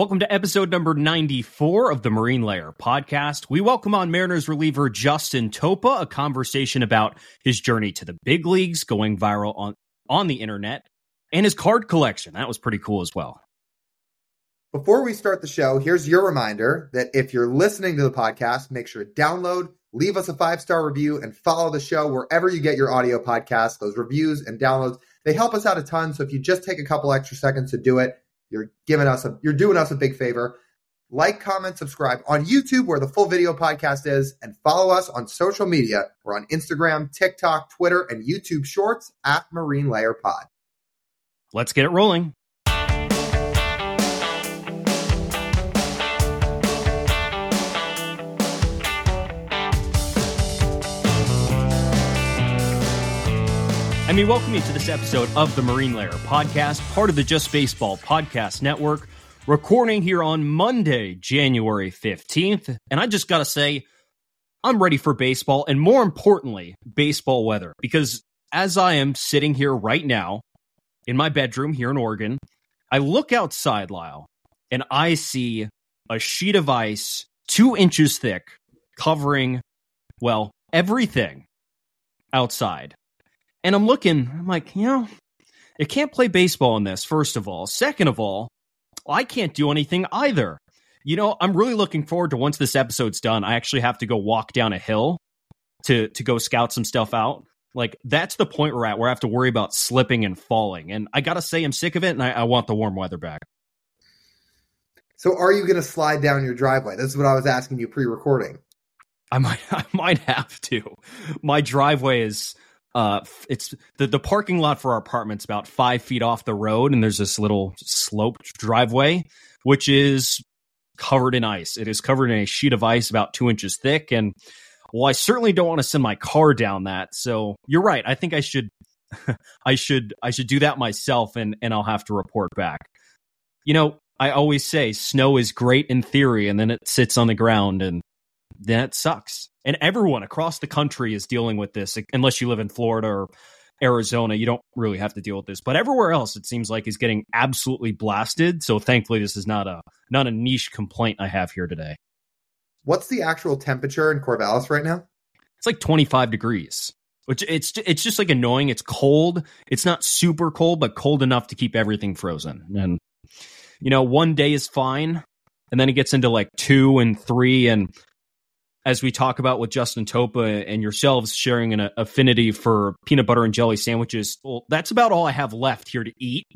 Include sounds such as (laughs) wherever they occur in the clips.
Welcome to episode number 94 of the Marine Layer podcast. We welcome on Mariners reliever Justin Topa, a conversation about his journey to the big leagues, going viral on, on the internet, and his card collection. That was pretty cool as well. Before we start the show, here's your reminder that if you're listening to the podcast, make sure to download, leave us a five star review, and follow the show wherever you get your audio podcasts. Those reviews and downloads, they help us out a ton. So if you just take a couple extra seconds to do it, you're giving us a you're doing us a big favor. Like, comment, subscribe on YouTube where the full video podcast is, and follow us on social media. We're on Instagram, TikTok, Twitter, and YouTube Shorts at Marine Layer Pod. Let's get it rolling. I mean, welcome you to this episode of the Marine Layer podcast, part of the Just Baseball Podcast Network, recording here on Monday, January 15th. And I just got to say, I'm ready for baseball and more importantly, baseball weather. Because as I am sitting here right now in my bedroom here in Oregon, I look outside, Lyle, and I see a sheet of ice two inches thick covering, well, everything outside. And I'm looking, I'm like, you know, it can't play baseball in this, first of all. Second of all, I can't do anything either. You know, I'm really looking forward to once this episode's done, I actually have to go walk down a hill to to go scout some stuff out. Like that's the point we're at where I have to worry about slipping and falling. And I gotta say I'm sick of it and I, I want the warm weather back. So are you gonna slide down your driveway? This is what I was asking you pre-recording. I might (laughs) I might have to. My driveway is uh it's the the parking lot for our apartment's about five feet off the road and there's this little sloped driveway which is covered in ice it is covered in a sheet of ice about two inches thick and well i certainly don't want to send my car down that so you're right i think i should (laughs) i should i should do that myself and and i'll have to report back you know i always say snow is great in theory and then it sits on the ground and that sucks. And everyone across the country is dealing with this, unless you live in Florida or Arizona. You don't really have to deal with this, but everywhere else, it seems like is getting absolutely blasted. So thankfully, this is not a not a niche complaint I have here today. What's the actual temperature in Corvallis right now? It's like 25 degrees. Which it's it's just like annoying. It's cold. It's not super cold, but cold enough to keep everything frozen. And you know, one day is fine, and then it gets into like two and three, and as we talk about with Justin Topa and yourselves sharing an affinity for peanut butter and jelly sandwiches, well, that's about all I have left here to eat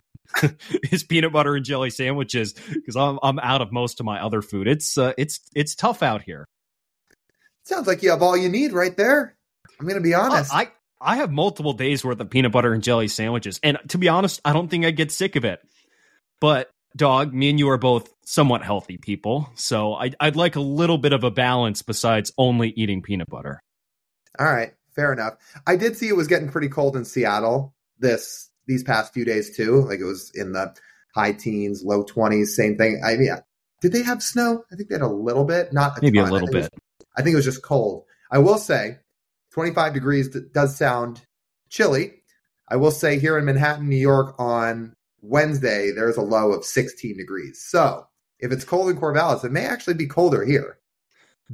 (laughs) is peanut butter and jelly sandwiches because I'm I'm out of most of my other food. It's uh, it's it's tough out here. Sounds like you have all you need right there. I'm going to be honest. Uh, I I have multiple days worth of peanut butter and jelly sandwiches, and to be honest, I don't think I get sick of it. But dog, me and you are both somewhat healthy people, so I, would like a little bit of a balance besides only eating peanut butter. All right, fair enough. I did see it was getting pretty cold in Seattle this these past few days too. Like it was in the high teens, low twenties. Same thing. I mean, did they have snow? I think they had a little bit, not a maybe ton. a little I bit. Was, I think it was just cold. I will say, twenty five degrees does sound chilly. I will say here in Manhattan, New York, on Wednesday, there's a low of 16 degrees. So if it's cold in Corvallis, it may actually be colder here.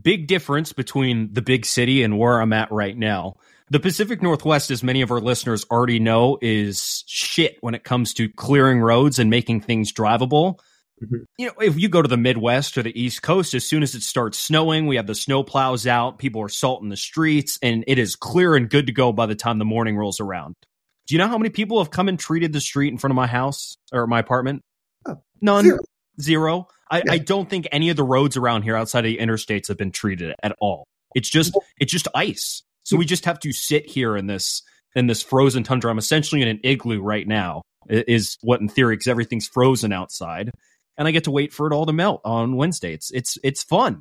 Big difference between the big city and where I'm at right now. The Pacific Northwest, as many of our listeners already know, is shit when it comes to clearing roads and making things drivable. Mm-hmm. You know, if you go to the Midwest or the East Coast, as soon as it starts snowing, we have the snow plows out, people are salting the streets, and it is clear and good to go by the time the morning rolls around. Do you know how many people have come and treated the street in front of my house or my apartment? Oh, None. Zero. Zero. I, yeah. I don't think any of the roads around here outside of the interstates have been treated at all. It's just it's just ice. So hmm. we just have to sit here in this in this frozen tundra. I'm essentially in an igloo right now. Is what in theory because everything's frozen outside, and I get to wait for it all to melt on Wednesday. It's it's it's fun.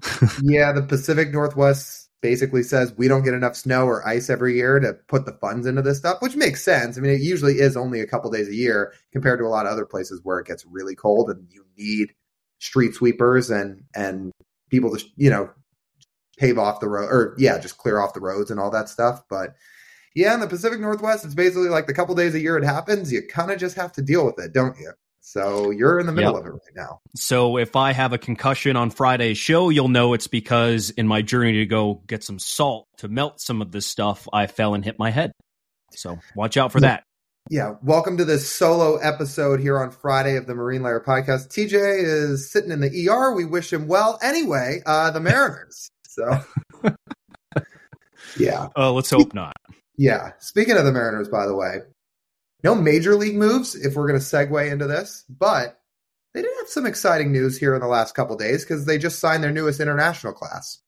(laughs) yeah, the Pacific Northwest basically says we don't get enough snow or ice every year to put the funds into this stuff, which makes sense. I mean, it usually is only a couple days a year compared to a lot of other places where it gets really cold and you need street sweepers and and people to you know pave off the road or yeah, just clear off the roads and all that stuff. But yeah, in the Pacific Northwest, it's basically like the couple days a year it happens. You kind of just have to deal with it, don't you? So you're in the middle yep. of it right now. So if I have a concussion on Friday's show, you'll know it's because in my journey to go get some salt to melt some of this stuff, I fell and hit my head. So watch out for that. Yeah, welcome to this solo episode here on Friday of the Marine Layer podcast. TJ is sitting in the ER. We wish him well. Anyway, uh, the Mariners. So, (laughs) yeah. Uh, let's hope not. Yeah. Speaking of the Mariners, by the way, no major league moves if we're going to segue into this, but they did have some exciting news here in the last couple days because they just signed their newest international class.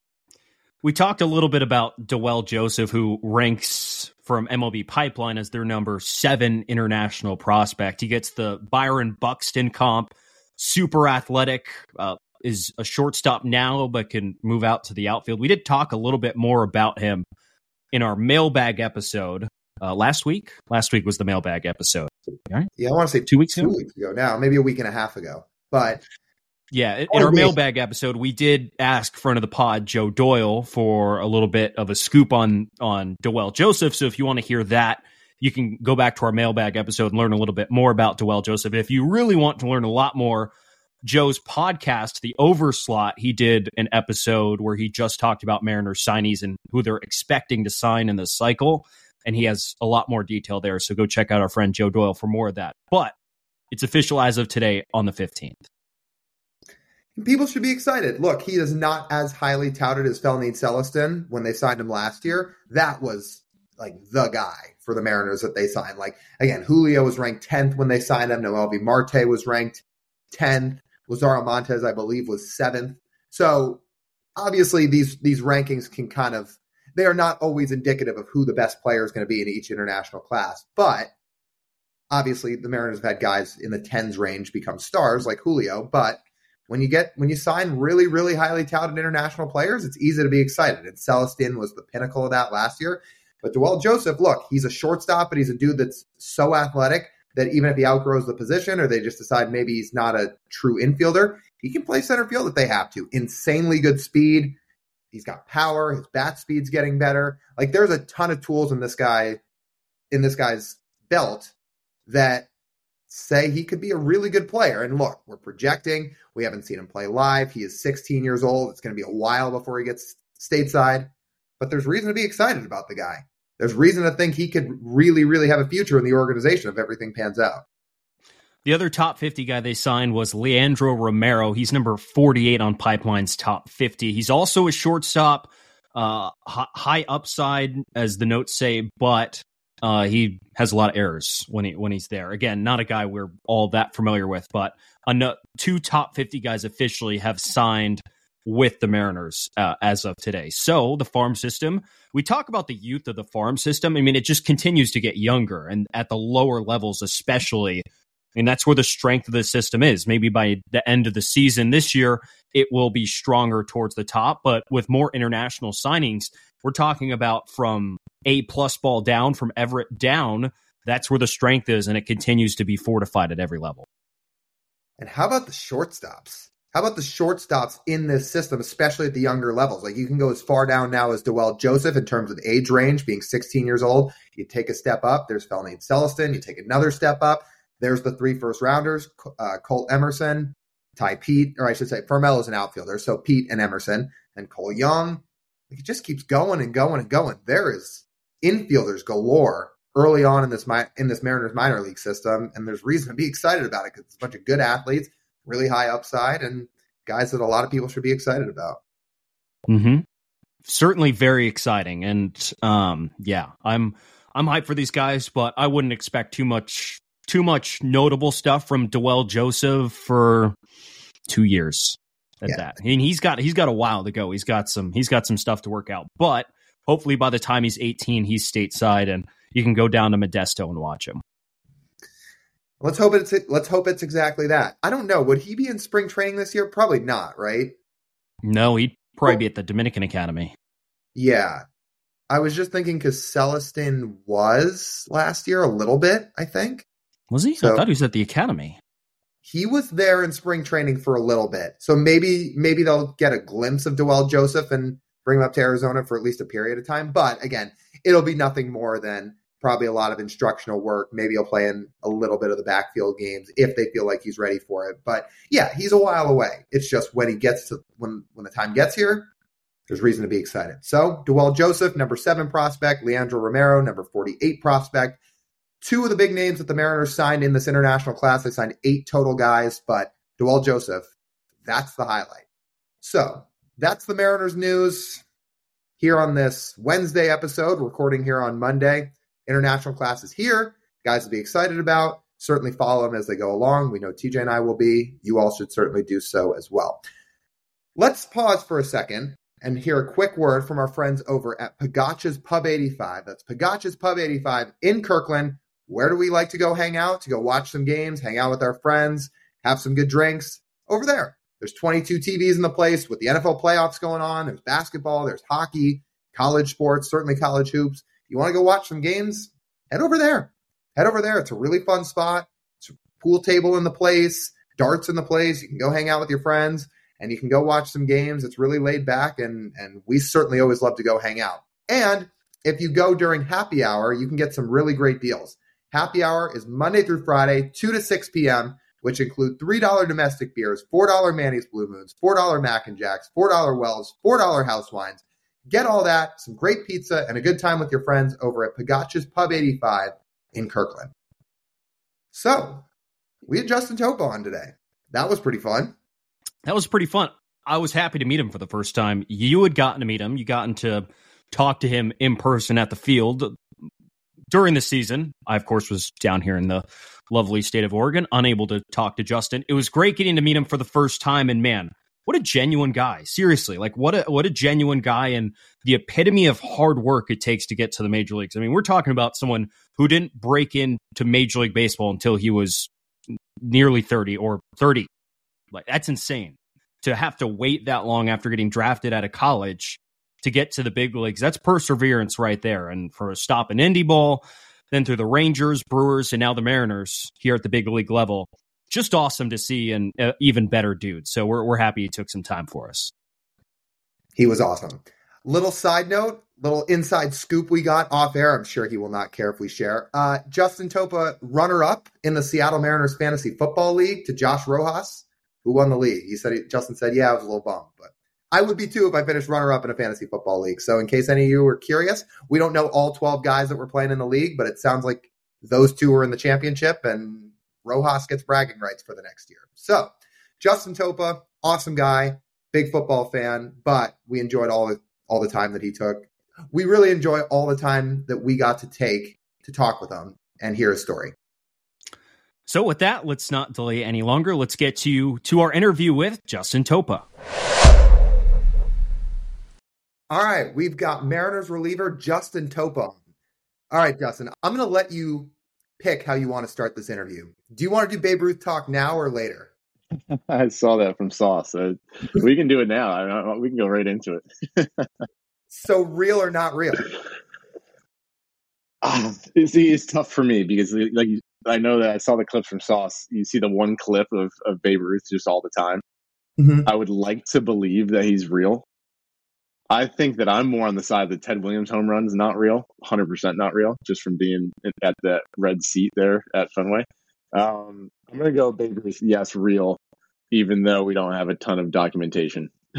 We talked a little bit about Dawel Joseph, who ranks from MLB Pipeline as their number seven international prospect. He gets the Byron Buxton comp, super athletic, uh, is a shortstop now, but can move out to the outfield. We did talk a little bit more about him in our mailbag episode uh, last week. Last week was the mailbag episode. Right? Yeah, I want to say two weeks two ago. weeks ago now, maybe a week and a half ago. But yeah, in our mailbag episode, we did ask front of the pod Joe Doyle for a little bit of a scoop on on Dawel Joseph. So if you want to hear that, you can go back to our mailbag episode and learn a little bit more about Dawel Joseph. If you really want to learn a lot more, Joe's podcast, The Overslot, he did an episode where he just talked about Mariners signees and who they're expecting to sign in this cycle. And he has a lot more detail there. So go check out our friend Joe Doyle for more of that. But it's official as of today on the 15th people should be excited. Look, he is not as highly touted as Felnin Celestin when they signed him last year. That was like the guy for the Mariners that they signed. Like again, Julio was ranked 10th when they signed him. Noelvi Marte was ranked 10th. Lazaro Montes, I believe, was seventh. So obviously these these rankings can kind of they are not always indicative of who the best player is going to be in each international class. But obviously the Mariners have had guys in the tens range become stars like Julio, but when you get when you sign really really highly touted international players, it's easy to be excited. And Celestin was the pinnacle of that last year. But Dawel Joseph, look, he's a shortstop, but he's a dude that's so athletic that even if he outgrows the position or they just decide maybe he's not a true infielder, he can play center field if they have to. Insanely good speed. He's got power. His bat speed's getting better. Like there's a ton of tools in this guy, in this guy's belt that say he could be a really good player. And look, we're projecting. We haven't seen him play live. He is 16 years old. It's going to be a while before he gets stateside, but there's reason to be excited about the guy. There's reason to think he could really, really have a future in the organization if everything pans out. The other top 50 guy they signed was Leandro Romero. He's number 48 on Pipeline's top 50. He's also a shortstop, uh, high upside, as the notes say, but uh, he has a lot of errors when he when he's there. Again, not a guy we're all that familiar with, but no, two top fifty guys officially have signed with the Mariners uh, as of today. So the farm system, we talk about the youth of the farm system. I mean, it just continues to get younger, and at the lower levels, especially. Mean, that's where the strength of the system is. Maybe by the end of the season this year, it will be stronger towards the top. But with more international signings, we're talking about from a plus ball down from Everett down. That's where the strength is, and it continues to be fortified at every level. And how about the shortstops? How about the shortstops in this system, especially at the younger levels? Like you can go as far down now as Dawel Joseph in terms of age range, being 16 years old. You take a step up. There's Felnin Celestin. You take another step up. There's the three first rounders: uh, Colt Emerson, Tai Peete, or I should say, Farmelo is an outfielder. So Pete and Emerson, and Cole Young. It just keeps going and going and going. There is infielders galore early on in this in this Mariners minor league system, and there's reason to be excited about it because it's a bunch of good athletes, really high upside, and guys that a lot of people should be excited about. Mm-hmm. Certainly, very exciting, and um, yeah, I'm I'm hyped for these guys, but I wouldn't expect too much too much notable stuff from Dawel Joseph for two years at yeah. that. I mean, he's got he's got a while to go. He's got some he's got some stuff to work out, but hopefully by the time he's 18, he's stateside and you can go down to Modesto and watch him. Let's hope it's let's hope it's exactly that. I don't know. Would he be in spring training this year? Probably not, right? No, he'd probably be at the Dominican Academy. Yeah. I was just thinking because Celestin was last year a little bit, I think. Was he? So I thought he was at the academy. He was there in spring training for a little bit. So maybe maybe they'll get a glimpse of Dawel Joseph and bring him up to Arizona for at least a period of time. But again, it'll be nothing more than probably a lot of instructional work. Maybe he'll play in a little bit of the backfield games if they feel like he's ready for it. But yeah, he's a while away. It's just when he gets to when when the time gets here, there's reason to be excited. So Dawel Joseph, number seven prospect, Leandro Romero, number 48 prospect. Two of the big names that the Mariners signed in this international class. They signed eight total guys, but Dawel Joseph, that's the highlight. So that's the Mariners news here on this Wednesday episode, recording here on Monday. International class is here. Guys to be excited about. Certainly follow them as they go along. We know TJ and I will be. You all should certainly do so as well. Let's pause for a second and hear a quick word from our friends over at Pogacha's Pub 85. That's Pogacha's Pub 85 in Kirkland. Where do we like to go hang out? To go watch some games, hang out with our friends, have some good drinks? Over there. There's 22 TVs in the place with the NFL playoffs going on. There's basketball, there's hockey, college sports, certainly college hoops you want to go watch some games, head over there. Head over there. It's a really fun spot. It's a pool table in the place, darts in the place. You can go hang out with your friends and you can go watch some games. It's really laid back and and we certainly always love to go hang out. And if you go during happy hour, you can get some really great deals. Happy hour is Monday through Friday, 2 to 6 p.m., which include $3 domestic beers, $4 Manny's Blue Moons, $4 Mac and Jacks, $4 Wells, $4 house wines, Get all that, some great pizza, and a good time with your friends over at Pogacha's Pub 85 in Kirkland. So, we had Justin Topa on today. That was pretty fun. That was pretty fun. I was happy to meet him for the first time. You had gotten to meet him. You gotten to talk to him in person at the field during the season. I, of course, was down here in the lovely state of Oregon, unable to talk to Justin. It was great getting to meet him for the first time. And man, what a genuine guy. Seriously, like what a what a genuine guy and the epitome of hard work it takes to get to the major leagues. I mean, we're talking about someone who didn't break into Major League Baseball until he was nearly 30 or 30. Like that's insane. To have to wait that long after getting drafted out of college to get to the big leagues. That's perseverance right there. And for a stop in Indy ball, then through the Rangers, Brewers, and now the Mariners here at the big league level just awesome to see and uh, even better dude. So we're we're happy he took some time for us. He was awesome. Little side note, little inside scoop we got off air. I'm sure he will not care if we share. Uh, Justin Topa, runner up in the Seattle Mariners Fantasy Football League to Josh Rojas, who won the league. He said, he, Justin said, yeah, I was a little bummed, but I would be too if I finished runner up in a fantasy football league. So, in case any of you were curious, we don't know all 12 guys that were playing in the league, but it sounds like those two were in the championship and Rojas gets bragging rights for the next year. So, Justin Topa, awesome guy, big football fan, but we enjoyed all the, all the time that he took. We really enjoy all the time that we got to take to talk with him and hear his story. So, with that, let's not delay any longer. Let's get to to our interview with Justin Topa. All right, we've got Mariners reliever Justin Topa. All right, Justin, I'm going to let you pick how you want to start this interview. Do you want to do Babe Ruth talk now or later? (laughs) I saw that from Sauce. We can do it now. I, we can go right into it. so, real or not real? Uh, see, it's tough for me because, like, I know that I saw the clips from Sauce. You see the one clip of, of Babe Ruth just all the time. Mm-hmm. I would like to believe that he's real, I think that I'm more on the side that Ted Williams home runs not real, 100% not real, just from being at that red seat there at Fenway. Um, I'm going to go Babe Ruth, yes, real, even though we don't have a ton of documentation. (laughs)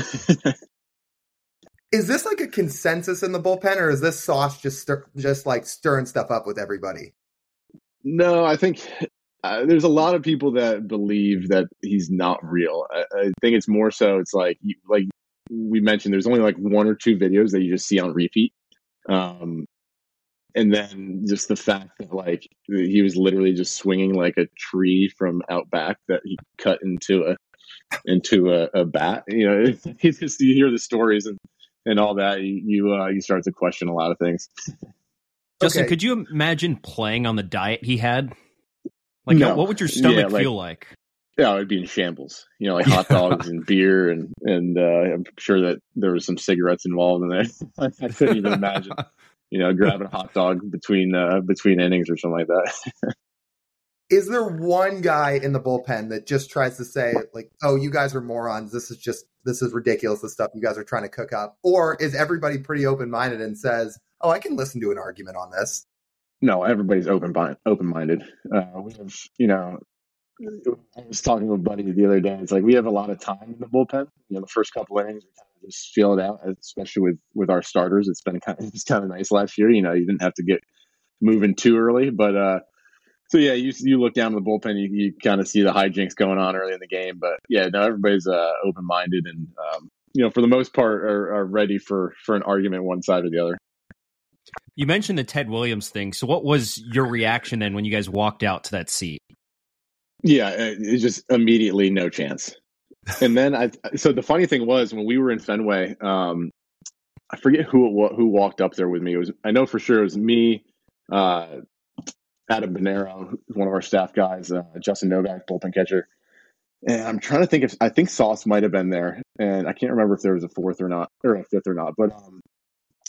is this like a consensus in the bullpen, or is this sauce just stir- just like stirring stuff up with everybody? No, I think uh, there's a lot of people that believe that he's not real. I, I think it's more so it's like like we mentioned there's only like one or two videos that you just see on repeat. Um, and then just the fact that like he was literally just swinging like a tree from out back that he cut into a into a, a bat. You know, (laughs) you just you hear the stories and and all that. You you, uh, you start to question a lot of things. Justin, okay. could you imagine playing on the diet he had? Like, no. what would your stomach yeah, like, feel like? Yeah, I'd be in shambles. You know, like hot dogs and beer, and and uh, I'm sure that there was some cigarettes involved in there. I couldn't even imagine, (laughs) you know, grabbing a hot dog between uh, between innings or something like that. (laughs) is there one guy in the bullpen that just tries to say like, "Oh, you guys are morons. This is just this is ridiculous. The stuff you guys are trying to cook up," or is everybody pretty open minded and says, "Oh, I can listen to an argument on this"? no, everybody's open open minded. Uh, we have, you know, I was talking with buddy the other day. It's like we have a lot of time in the bullpen. You know, the first couple innings, we kind of just feel it out, especially with with our starters. It's been kind of (laughs) it's kind of nice last year. You know, you didn't have to get moving too early, but uh, so yeah, you you look down to the bullpen, you, you kind of see the hijinks going on early in the game. But yeah, no, everybody's uh, open minded and um, you know for the most part are, are ready for for an argument one side or the other. You mentioned the Ted Williams thing. So, what was your reaction then when you guys walked out to that seat? Yeah, uh, it just immediately no chance. And then I, so the funny thing was when we were in Fenway, um, I forget who who walked up there with me. It was I know for sure it was me, uh, Adam Bonero, one of our staff guys, uh, Justin Novak, bullpen catcher, and I'm trying to think if I think Sauce might have been there, and I can't remember if there was a fourth or not or a fifth or not. But um,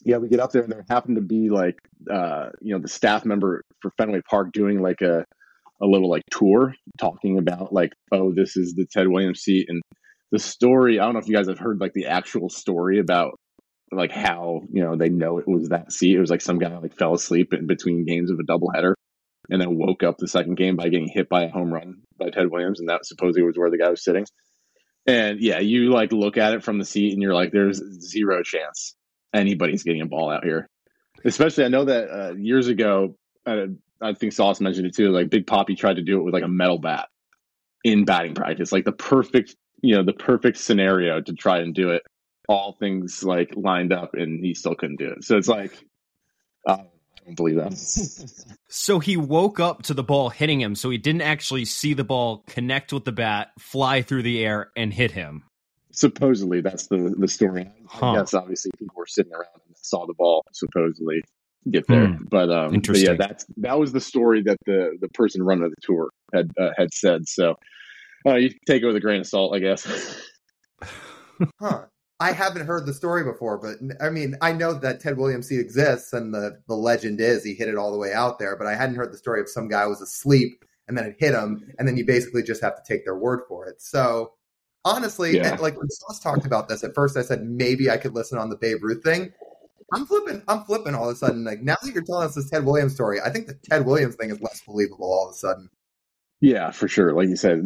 yeah, we get up there and there happened to be like uh, you know the staff member for Fenway Park doing like a a little like tour talking about like oh this is the Ted Williams seat and the story. I don't know if you guys have heard like the actual story about like how you know they know it was that seat. It was like some guy like fell asleep in between games of a doubleheader and then woke up the second game by getting hit by a home run by Ted Williams, and that supposedly was where the guy was sitting. And yeah, you like look at it from the seat and you're like, there's zero chance anybody's getting a ball out here. Especially, I know that uh, years ago, uh, I think Sauce mentioned it too. Like Big Poppy tried to do it with like a metal bat in batting practice, like the perfect, you know, the perfect scenario to try and do it. All things like lined up, and he still couldn't do it. So it's like, uh, I don't believe that. (laughs) so he woke up to the ball hitting him, so he didn't actually see the ball connect with the bat, fly through the air, and hit him supposedly that's the the story. Huh. I guess obviously people were sitting around and saw the ball supposedly get there. Hmm. But um, but yeah, that's that was the story that the the person running the tour had uh, had said. So uh, you take it with a grain of salt, I guess. (laughs) huh. I haven't heard the story before, but I mean, I know that Ted Williams seat exists and the, the legend is he hit it all the way out there, but I hadn't heard the story of some guy was asleep and then it hit him, and then you basically just have to take their word for it. So honestly, yeah. like when Sauce talked about this at first, I said maybe I could listen on the Babe Ruth thing. I'm flipping. I'm flipping all of a sudden. Like now that you're telling us this Ted Williams story, I think the Ted Williams thing is less believable all of a sudden. Yeah, for sure. Like you said,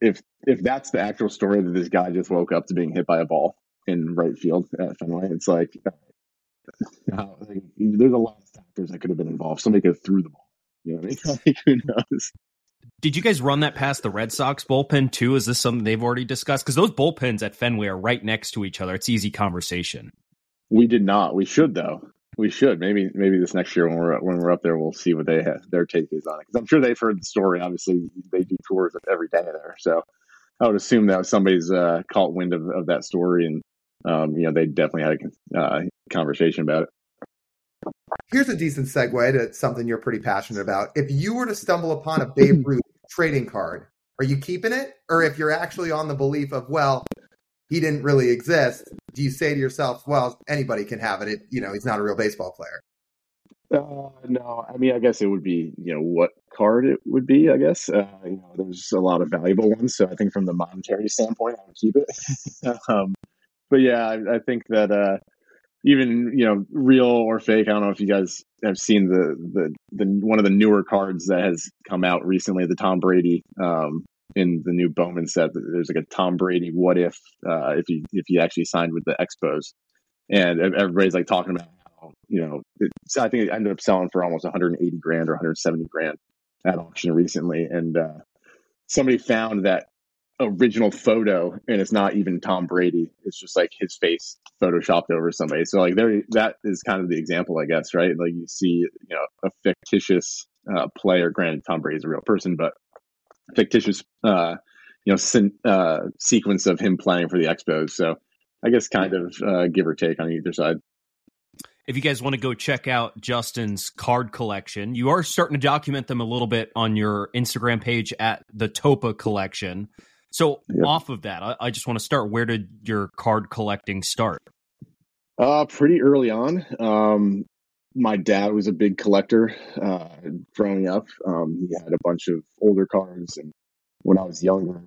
if if that's the actual story that this guy just woke up to being hit by a ball in right field at Fenway, it's like, uh, (laughs) like there's a lot of factors that could have been involved. Somebody could have threw the ball. You know what I mean? (laughs) Like, who knows? Did you guys run that past the Red Sox bullpen too? Is this something they've already discussed? Because those bullpens at Fenway are right next to each other. It's easy conversation. We did not. We should though. We should maybe maybe this next year when we're when we're up there, we'll see what they have, their take is on it. Because I'm sure they've heard the story. Obviously, they do tours every day there, so I would assume that somebody's uh, caught wind of, of that story, and um, you know they definitely had a uh, conversation about it. Here's a decent segue to something you're pretty passionate about. If you were to stumble upon a Babe (laughs) Ruth trading card, are you keeping it? Or if you're actually on the belief of, well, he didn't really exist, do you say to yourself, well, anybody can have it? it you know, he's not a real baseball player. Uh, no, I mean, I guess it would be, you know, what card it would be, I guess. Uh, you know, there's a lot of valuable ones. So I think from the monetary standpoint, I would keep it. (laughs) um, but yeah, I, I think that, uh, even you know real or fake i don't know if you guys have seen the the, the one of the newer cards that has come out recently the tom brady um, in the new bowman set there's like a tom brady what if uh, if he if he actually signed with the expos and everybody's like talking about how you know i think it ended up selling for almost 180 grand or 170 grand at auction recently and uh, somebody found that original photo and it's not even Tom Brady. It's just like his face photoshopped over somebody. So like there that is kind of the example, I guess, right? Like you see, you know, a fictitious uh, player, granted Tom Brady's a real person, but fictitious uh, you know, sin, uh, sequence of him playing for the Expos. So I guess kind of uh, give or take on either side. If you guys want to go check out Justin's card collection, you are starting to document them a little bit on your Instagram page at the Topa Collection. So yep. off of that, I, I just want to start. Where did your card collecting start? Uh, pretty early on. Um, my dad was a big collector uh, growing up. Um, he had a bunch of older cards, and when I was younger,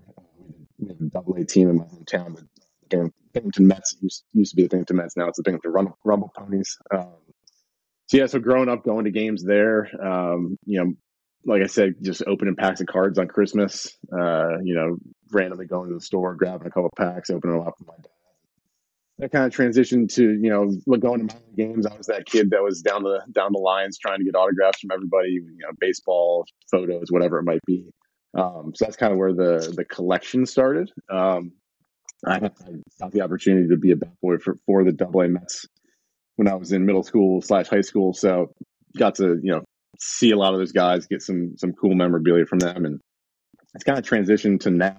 we had a double A team in my hometown. The Binghamton Mets used, used to be the Binghamton Mets. Now it's the Binghamton Rumble, Rumble Ponies. Um, so yeah, so growing up, going to games there, um, you know, like I said, just opening packs of cards on Christmas. Uh, you know, randomly going to the store, grabbing a couple packs, opening them up with my dad. That kind of transitioned to you know going to minor games. I was that kid that was down the down the lines trying to get autographs from everybody. You know, baseball, photos, whatever it might be. Um, so that's kind of where the the collection started. Um, I, got the opportunity to be a bat boy for for the Double A Mets when I was in middle school slash high school. So got to you know see a lot of those guys, get some some cool memorabilia from them, and it's kind of transitioned to now.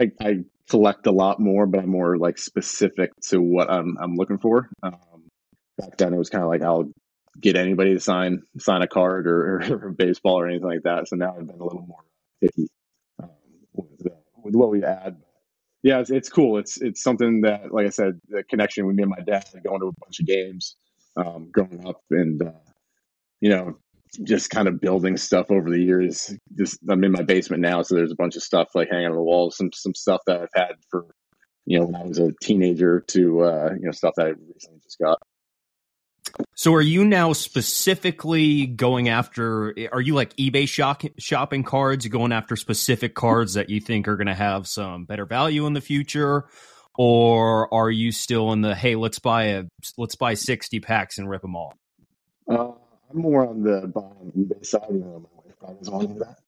I, I collect a lot more, but I'm more like specific to what I'm I'm looking for. Um, back then, it was kind of like I'll get anybody to sign sign a card or, (laughs) or, baseball or anything like that. So now I've been a little more picky um, with, uh, with what we add. Yeah, it's, it's cool. It's it's something that, like I said, the connection with me and my dad, going to a bunch of games, um, growing up, and uh, you know, just kind of building stuff over the years. Just I'm in my basement now, so there's a bunch of stuff like hanging on the walls. Some some stuff that I've had for you know when I was a teenager to uh, you know stuff that I recently just got. So are you now specifically going after are you like eBay shop, shopping cards going after specific cards that you think are going to have some better value in the future or are you still in the hey let's buy a let's buy 60 packs and rip them all? Uh, I'm more on the buying eBay side. You know, my wife probably doesn't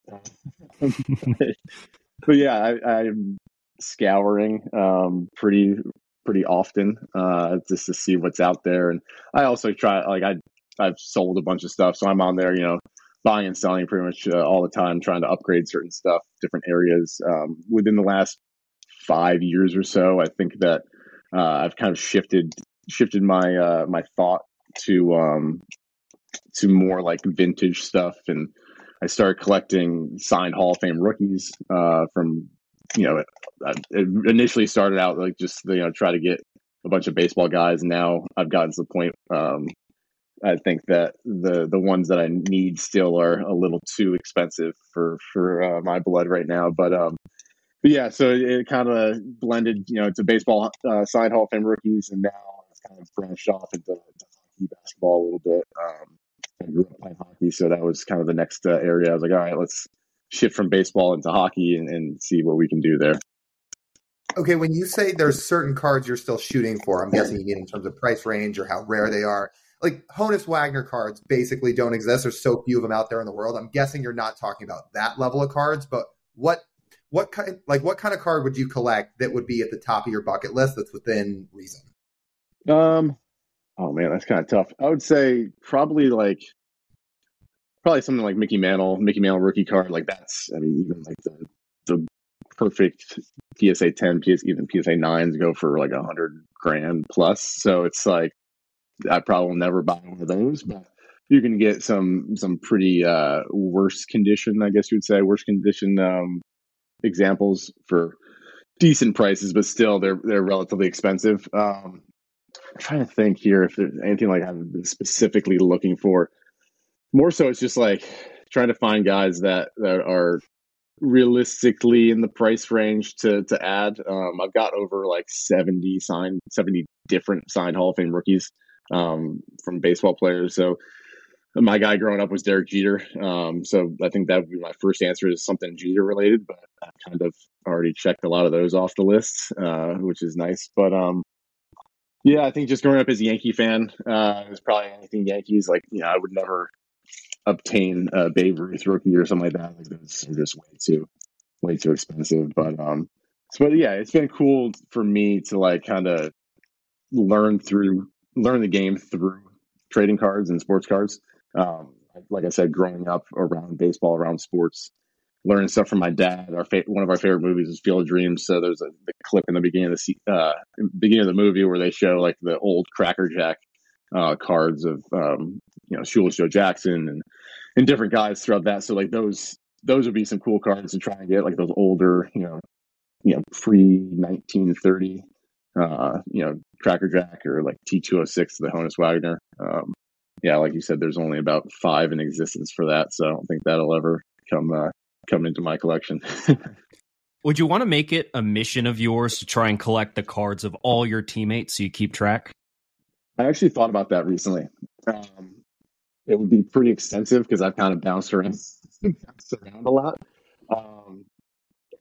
that. (laughs) but yeah, I, am scouring um, pretty pretty often uh, just to see what's out there, and I also try like I I've sold a bunch of stuff, so I'm on there, you know, buying and selling pretty much uh, all the time, trying to upgrade certain stuff, different areas. Um, within the last five years or so, I think that uh, I've kind of shifted shifted my uh, my thought to um, to more like vintage stuff and I started collecting signed Hall of Fame rookies uh, from, you know, it initially started out like just, you know, try to get a bunch of baseball guys. Now I've gotten to the point, um, I think that the the ones that I need still are a little too expensive for for uh, my blood right now. But um, but yeah, so it, kind of blended, you know, to baseball uh, signed Hall of Fame rookies, and now it's kind of branched off into, into hockey basketball a little bit. Um, I grew up playing hockey, so that was kind of the next uh, area. I was like, all right, let's shift from baseball into hockey and, and see what we can do there. Okay, when you say there's certain cards you're still shooting for, I'm guessing you mean in terms of price range or how rare they are. Like Honus Wagner cards basically don't exist. There's so few of them out there in the world. I'm guessing you're not talking about that level of cards, but what what kind like what kind of card would you collect that would be at the top of your bucket list that's within reason? Um Oh man, that's kind of tough. I would say probably like probably something like Mickey Mantle, Mickey Mantle rookie card. Like that's I mean even like the the perfect PSA ten, PS even PSA nines go for like a hundred grand plus. So it's like I probably will never buy one of those, but you can get some some pretty uh worse condition, I guess you would say, worse condition um examples for decent prices, but still they're they're relatively expensive. Um I'm trying to think here if there's anything like I've been specifically looking for. More so, it's just like trying to find guys that that are realistically in the price range to to add. Um, I've got over like seventy signed, seventy different signed Hall of Fame rookies um, from baseball players. So my guy growing up was Derek Jeter. Um, so I think that would be my first answer is something Jeter related, but I kind of already checked a lot of those off the list, uh, which is nice. But um, yeah, I think just growing up as a Yankee fan, uh, it was probably anything Yankees. Like, you know, I would never obtain a Babe Ruth rookie or something like that. Like, those are just way too, way too expensive. But, um, so, but yeah, it's been cool for me to like kind of learn through, learn the game through trading cards and sports cards. Um, like I said, growing up around baseball, around sports, learning stuff from my dad. Our fa- one of our favorite movies is Field of Dreams. So there's a the clip in the beginning of the uh, beginning of the movie where they show like the old Cracker Jack uh, cards of um, you know Shoeless Joe Jackson and and different guys throughout that. So like those those would be some cool cards to try and get like those older you know you know pre 1930 uh, you know Cracker Jack or like T206 the Honus Wagner. Um, yeah, like you said, there's only about five in existence for that, so I don't think that'll ever come uh, come into my collection. (laughs) Would you want to make it a mission of yours to try and collect the cards of all your teammates so you keep track? I actually thought about that recently. Um, it would be pretty extensive because I've kind of bounced around, (laughs) bounced around a lot. Um,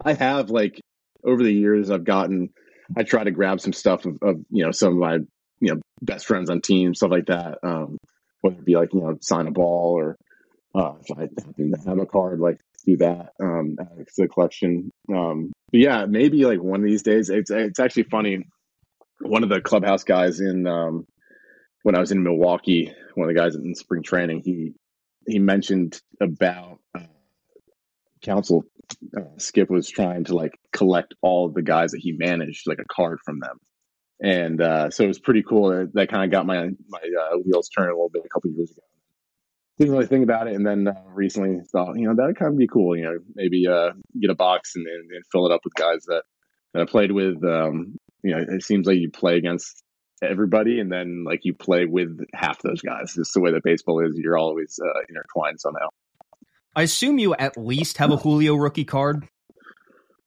I have like over the years, I've gotten, I try to grab some stuff of, of you know some of my you know best friends on teams, stuff like that. Um, whether it be like you know sign a ball or uh, if I happen to have a card, like do that um, the collection. Um, but yeah, maybe like one of these days. It's it's actually funny. One of the clubhouse guys in um, when I was in Milwaukee, one of the guys in spring training, he he mentioned about uh, Counsell. Uh, Skip was trying to like collect all the guys that he managed, like a card from them, and uh, so it was pretty cool. That, that kind of got my my uh, wheels turning a little bit a couple years ago. Didn't really think about it, and then uh, recently thought, you know, that'd kind of be cool. You know, maybe uh, get a box and, and, and, fill it up with guys that, that I played with. Um, you know, it seems like you play against everybody, and then like you play with half those guys. Just the way that baseball is, you're always uh, intertwined somehow. I assume you at least have a Julio rookie card.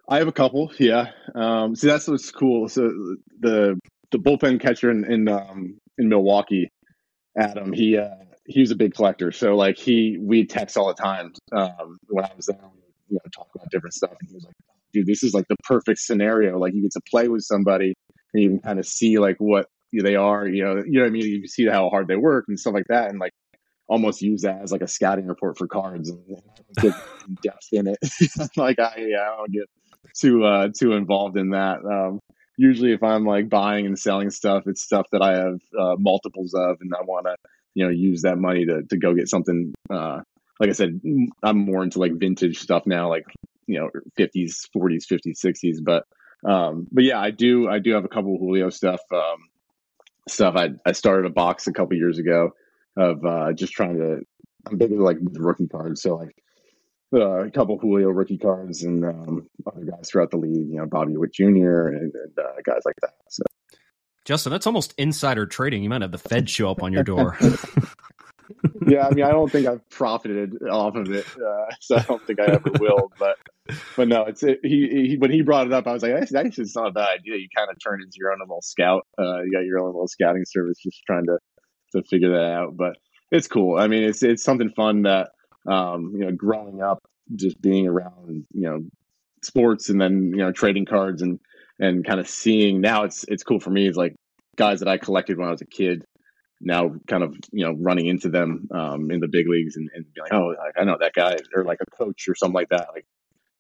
I have a couple, yeah. Um, see, that's what's cool. So the the bullpen catcher in in, um, in Milwaukee, Adam, he uh, he was a big collector. So like he we text all the time um, when I was there. You know, talk about different stuff, and he was like, "Dude, this is like the perfect scenario. Like you get to play with somebody, and you can kind of see like what they are. You know, you know what I mean. You can see how hard they work and stuff like that, and like almost use that as like a scouting report for cards and, (laughs) get depth in it. (laughs) like I, yeah, I don't get too uh, too involved in that. Um, usually, if I'm like buying and selling stuff, it's stuff that I have uh, multiples of, and I want to you know use that money to to go get something. Uh, like I said, I'm more into like vintage stuff now, like you know 50s, 40s, 50s, 60s. But um, but yeah, I do I do have a couple Julio stuff. Um, stuff I I started a box a couple years ago of uh, just trying to. I'm big into like rookie cards, so like uh, a couple Julio rookie cards and um, other guys throughout the league. You know, Bobby Witt Jr. and, and uh, guys like that. So. Justin, that's almost insider trading. You might have the Fed show up on your door. (laughs) (laughs) yeah, I mean, I don't think I've profited off of it, uh, so I don't think I ever will. But, but no, it's it, he, he. When he brought it up, I was like, that's actually it's not a bad idea. You kind of turn into your own little scout. Uh, you got your own little scouting service, just trying to to figure that out. But it's cool. I mean, it's it's something fun that um, you know, growing up, just being around you know sports and then you know trading cards and and kind of seeing now it's it's cool for me. It's like guys that I collected when I was a kid now kind of you know running into them um, in the big leagues and, and be like oh I know that guy or like a coach or something like that like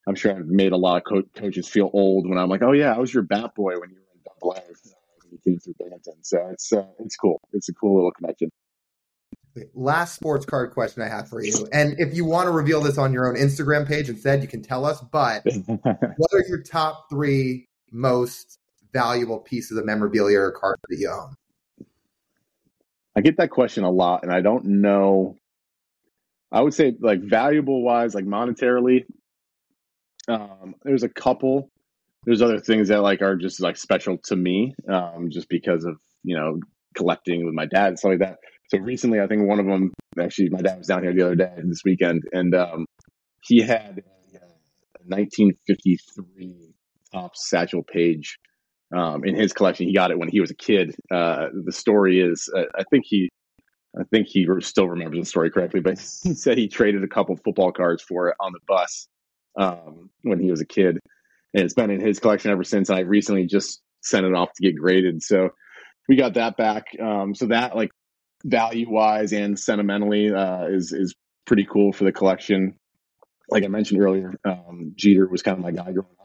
I'm sure I've made a lot of co- coaches feel old when I'm like oh yeah I was your bat boy when you were in double A when you came through Binghamton so it's uh, it's cool it's a cool little connection last sports card question I have for you. And if you want to reveal this on your own Instagram page instead, you can tell us. But (laughs) what are your top three most valuable pieces of memorabilia or cards that you own? I get that question a lot, and I don't know. I would say, like valuable wise, like monetarily, um, there's a couple. There's other things that like are just like special to me, um, just because of you know collecting with my dad and stuff like that. So recently, I think one of them actually, my dad was down here the other day this weekend, and um, he had a, a 1953 Topps Satchel Paige um, in his collection. He got it when he was a kid. Uh, the story is, uh, I think he, I think he still remembers the story correctly, but (laughs) he said he traded a couple football cards for it on the bus um, when he was a kid, and it's been in his collection ever since. And I recently just sent it off to get graded, so we got that back. Um, so that like value wise and sentimentally uh, is is pretty cool for the collection. Like I mentioned earlier, um, Jeter was kind of my guy growing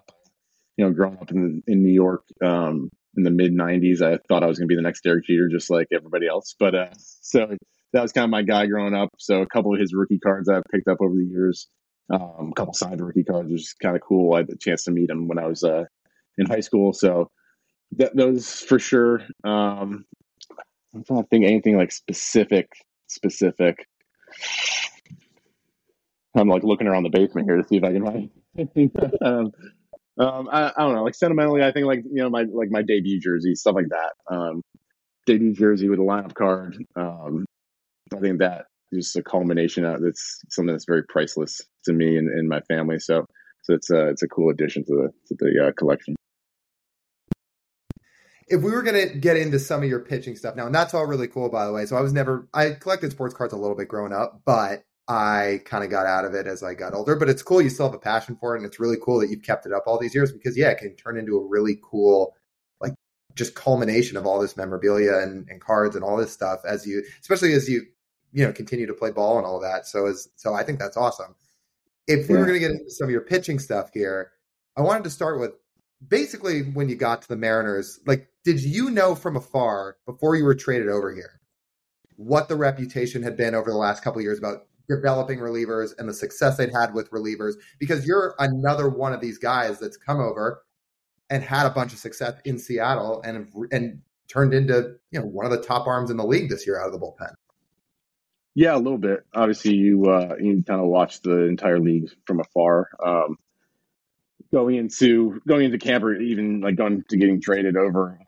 you know, growing up in in New York um, in the mid '90s, I thought I was going to be the next Derek Jeter, just like everybody else. But uh, so that was kind of my guy growing up. So a couple of his rookie cards I've picked up over the years, um, a couple signed rookie cards, which is kind of cool. I had the chance to meet him when I was uh, in high school, so that those for sure. Um, I'm trying to think anything like specific, specific. I'm like looking around the basement here to see if I can find. (laughs) (laughs) um, um, I, I, don't know. Like sentimentally, I think like you know my like my debut jersey, stuff like that. Um, debut jersey with a lineup card. Um, I think that is a culmination of it's something that's very priceless to me and, and my family. So so it's a it's a cool addition to the to the uh, collection. if we were going to get into some of your pitching stuff now, and that's all really cool, by the way. So I was never, I collected sports cards a little bit growing up, but I kind of got out of it as I got older. But it's cool. You still have a passion for it. And it's really cool that you've kept it up all these years because, yeah, it can turn into a really cool, like, just culmination of all this memorabilia and, and cards and all this stuff as you, especially as you, you know, continue to play ball and all that. So, as, so I think that's awesome. If we yeah. were going to get into some of your pitching stuff here, I wanted to start with basically when you got to the Mariners, like, did you know from afar before you were traded over here what the reputation had been over the last couple years about developing relievers and the success they'd had with relievers? Because you're another one of these guys that's come over and had a bunch of success in Seattle and and turned into you know one of the top arms in the league this year out of the bullpen. Yeah, a little bit. Obviously, you uh, you kind of watch the entire league from afar. Um, going into going into camp or even like going to getting traded over.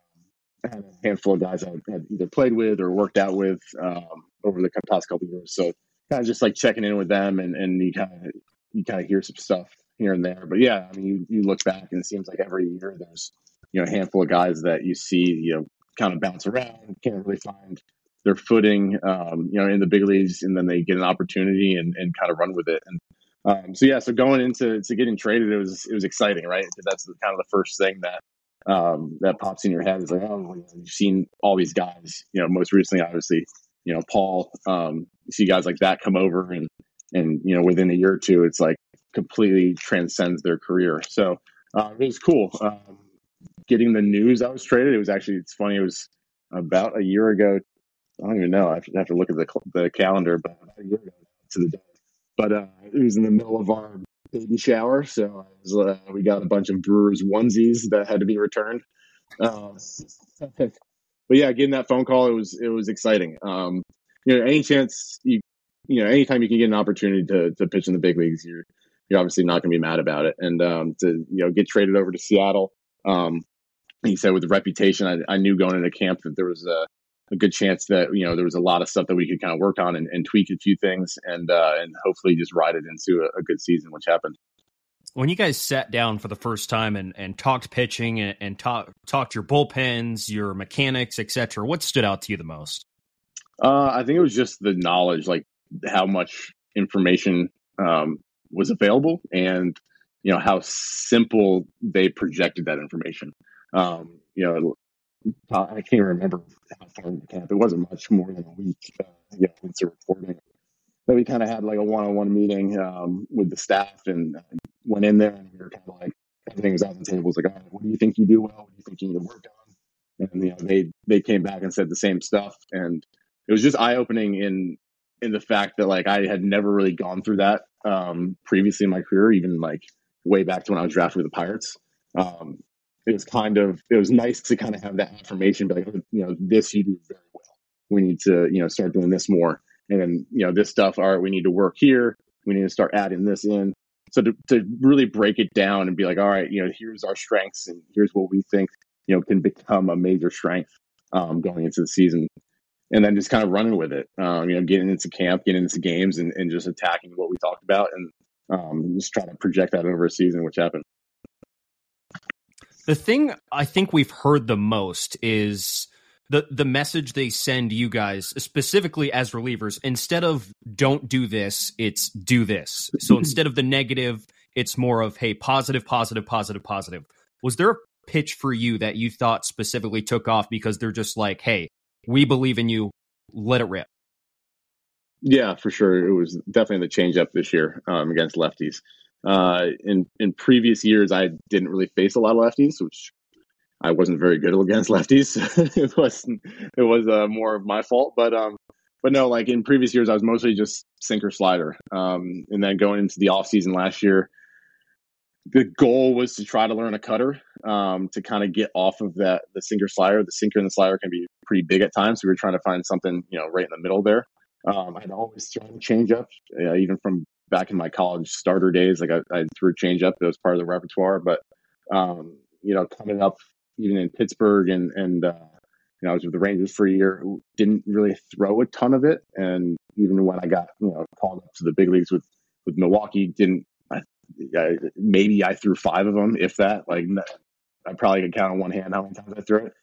Had a handful of guys I had either played with or worked out with um, over the past couple years. So kind of just like checking in with them, and, and you kind of you kind of hear some stuff here and there. But yeah, I mean, you, you look back and it seems like every year there's you know a handful of guys that you see you know kind of bounce around, can't really find their footing, um, you know, in the big leagues, and then they get an opportunity and, and kind of run with it. And um, so yeah, so going into to getting traded, it was it was exciting, right? That's kind of the first thing that um, that pops in your head is like, oh, you've seen all these guys. You know, most recently, obviously, you know, Paul. Um, see guys like that come over, and and you know, within a year or two, it's like completely transcends their career. So uh, it was cool. Um, getting the news I was traded, it was actually it's funny. It was about a year ago. I don't even know. I have to look at the the calendar, but a year ago to the day but uh, it was in the middle of our baby shower, so was, uh, we got a bunch of Brewers onesies that had to be returned. Um, (laughs) but yeah, getting that phone call, it was it was exciting. Um, you know, any chance you you know, anytime you can get an opportunity to to pitch in the big leagues, you're you're obviously not going to be mad about it. And um, to you know get traded over to Seattle, um, he said with the reputation, I, I knew going into camp that there was a a good chance that you know there was a lot of stuff that we could kind of work on and, and tweak a few things and uh, and hopefully just ride it into a, a, good season, which happened. When you guys sat down for the first time and, and talked pitching and, and talk, talked your bullpens, your mechanics, etc., what stood out to you the most? Uh, I think it was just the knowledge, like how much information um, was available, and you know how simple they projected that information. Um, you know, I can't remember how far the camp. It wasn't much more than a week, uh, you know, the reporting. But we kind of had like a one-on-one meeting um, with the staff and went in there and we were kind of like everything was on the table. It was like, right, what do you think you do well? What do you think you need to work on? And you know, they they came back and said the same stuff, and it was just eye-opening in in the fact that like I had never really gone through that um, previously in my career, even like way back to when I was drafted with the Pirates. Um, it was kind of it was nice to kind of have that affirmation, be like, oh, you know, this you do very well. We need to you know start doing this more, and then you know this stuff. All right, we need to work here. We need to start adding this in. So to, to really break it down and be like, all right, you know, here's our strengths and here's what we think you know can become a major strength um, going into the season, and then just kind of running with it. Um, you know, getting into camp, getting into games, and, and just attacking what we talked about, and um, just trying to project that over a season, which happened. The thing I think we've heard the most is the the message they send you guys specifically as relievers instead of don't do this it's do this. So (laughs) instead of the negative it's more of hey positive positive positive positive. Was there a pitch for you that you thought specifically took off because they're just like hey we believe in you let it rip? Yeah for sure. It was definitely the change up this year um, against lefties. Uh, in in previous years, I didn't really face a lot of lefties, which I wasn't very good against lefties. (laughs) it was it was uh, more of my fault, but um, but no, like in previous years, I was mostly just sinker slider. Um, and then going into the off season last year, the goal was to try to learn a cutter um, to kind of get off of that the sinker slider. The sinker and the slider can be pretty big at times. So we were trying to find something you know right in the middle there. Um, I'd always thrown change up, uh, even from back in my college starter days, like I, I threw change up. That was part of the repertoire. But um, you know, coming up even in Pittsburgh and and uh, you know, I was with the Rangers for a year. Didn't really throw a ton of it, and even when I got you know called up to the big leagues with with Milwaukee, didn't I, I, maybe I threw five of them, if that. Like I probably could count on one hand how many times I threw it.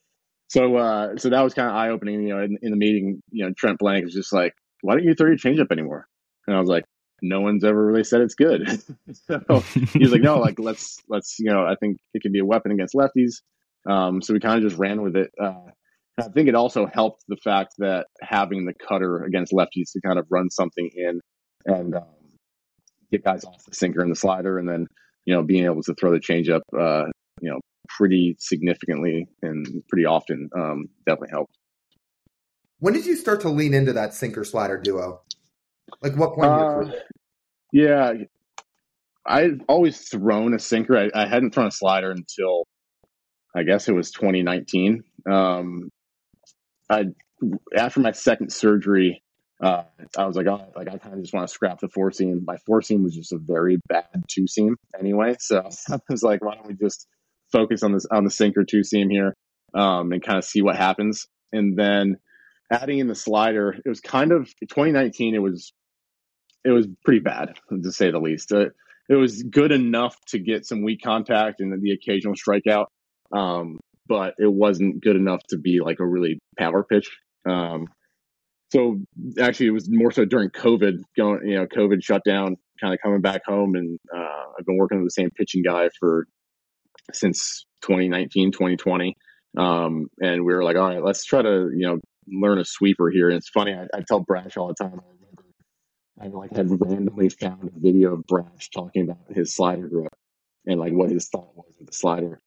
so uh, so that was kind of eye opening. You know, in, in, the meeting, you know, Trent Blank was just like, "Why don't you throw your changeup anymore?" And I was like, "No one's ever really said it's good." (laughs) so he was like, "No, like let's let's you know, I think it can be a weapon against lefties." Um, so we kind of just ran with it. Uh, I think it also helped the fact that having the cutter against lefties to kind of run something in and um, get guys off the sinker and the slider, and then you know being able to throw the changeup, uh, you know, pretty significantly and pretty often um, definitely helped. When did you start to lean into that sinker slider duo? Like what point? Uh, yeah, I've always thrown a sinker. I, I, hadn't thrown a slider until I guess it was 2019. Um, I after my second surgery, uh, I was like, oh, like I kind of just want to scrap the four seam. My four seam was just a very bad two seam anyway, so (laughs) I was like, why don't we just focus on this on the sinker two seam here um, and kind of see what happens. And then adding in the slider, it was kind of 2019. It was it was pretty bad to say the least. Uh, it was good enough to get some weak contact and the occasional strikeout, um, but it wasn't good enough to be like a really power pitch. Um, so actually, it was more so during COVID. Going, you know, COVID shutdown, kind of coming back home, and uh, I've been working with the same pitching guy for since 2019, 2020. Um, and we were like, all right, let's try to, you know, learn a sweeper here. And it's funny, I, I tell Brash all the time. I I like had randomly found a video of Brash talking about his slider grip and like what his thought was with the slider.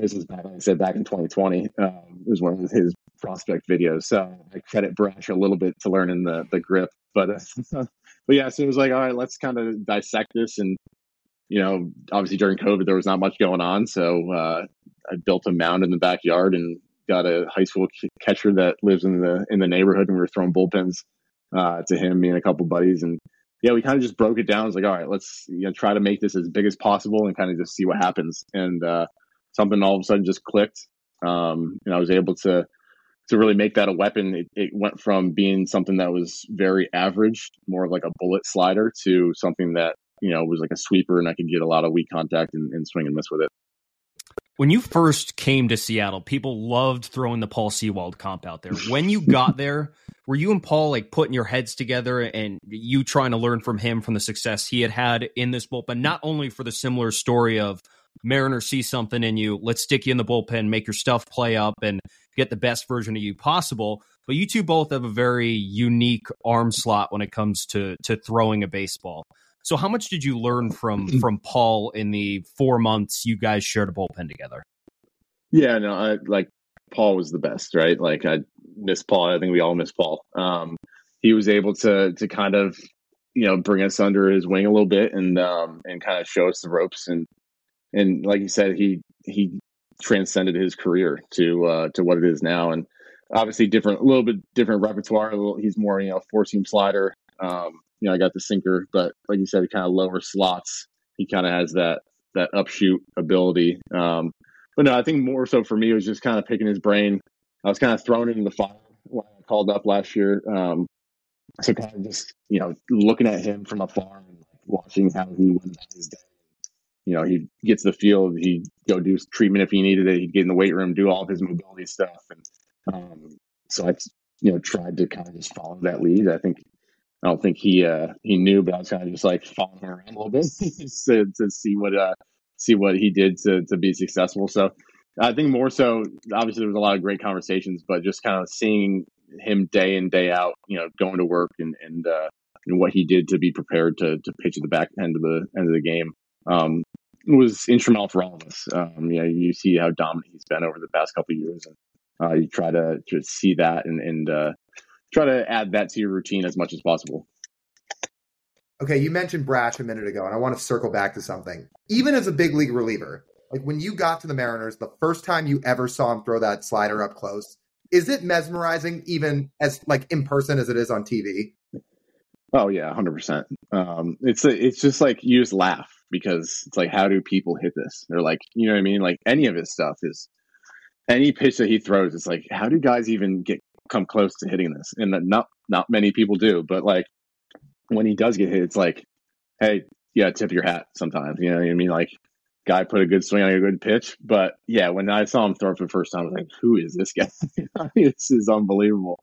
This was back, like I said, back in 2020. Um, it was one of his prospect videos. So I credit Brash a little bit to learning the the grip. But uh, (laughs) but yeah, so it was like, all right, let's kind of dissect this and you know, obviously during COVID, there was not much going on. So uh, I built a mound in the backyard and got a high school catcher that lives in the in the neighborhood, and we were throwing bullpens uh, to him, me and a couple buddies, and yeah, we kind of just broke it down. It's like, all right, let's you know try to make this as big as possible and kind of just see what happens. And uh, something all of a sudden just clicked, um, and I was able to to really make that a weapon. It, it went from being something that was very average, more of like a bullet slider, to something that you know, was like a sweeper and I could get a lot of weak contact and, and swing and miss with it. When you first came to Seattle, people loved throwing the Paul Sewald comp out there. When you got (laughs) there, were you and Paul like putting your heads together and you trying to learn from him from the success he had had in this bullpen, not only for the similar story of Mariner see something in you, let's stick you in the bullpen, make your stuff play up, and get the best version of you possible. But you two both have a very unique arm slot when it comes to to throwing a baseball. So how much did you learn from from Paul in the four months you guys shared a bullpen together? Yeah, no, I, like Paul was the best, right? Like I miss Paul. I think we all miss Paul. Um, he was able to to kind of you know bring us under his wing a little bit and um, and kind of show us the ropes and and like you said, he he transcended his career to uh, to what it is now and obviously different a little bit different repertoire. Little, he's more you know four seam slider. Um, you know, I got the sinker, but like you said, kind of lower slots. He kind of has that that upshoot ability. Um, but no, I think more so for me was just kind of picking his brain. I was kind of thrown into the fire when I called up last year. Um, so kind of just you know looking at him from afar and watching how he went about his day. You know, he gets the field, he'd go do treatment if he needed it. He'd get in the weight room, do all of his mobility stuff, and um, so I, you know, tried to kind of just follow that lead. I think I don't think he uh, he knew, but I was kind of just like following him around a little bit (laughs) to, to see what uh, see what he did to to be successful. So I think more so, obviously there was a lot of great conversations, but just kind of seeing him day in day out, you know, going to work and and uh, and what he did to be prepared to to pitch at the back end of the end of the game um, was instrumental for all of us. Um, you know, you see how dominant he's been over the past couple of years, and uh, you try to to see that and and uh, try to add that to your routine as much as possible. Okay, you mentioned Brash a minute ago, and I want to circle back to something. Even as a big league reliever, like when you got to the Mariners, the first time you ever saw him throw that slider up close, is it mesmerizing even as like in person as it is on TV? Oh yeah, hundred um, percent. It's a, it's just like you just laugh because it's like how do people hit this? They're like you know what I mean. Like any of his stuff is any pitch that he throws, it's like how do guys even get come close to hitting this, and not not many people do. But like when he does get hit, it's like, hey, yeah, tip your hat sometimes. You know what I mean? Like guy put a good swing on a good pitch. But yeah, when I saw him throw for the first time, I was like, who is this guy? (laughs) this is unbelievable.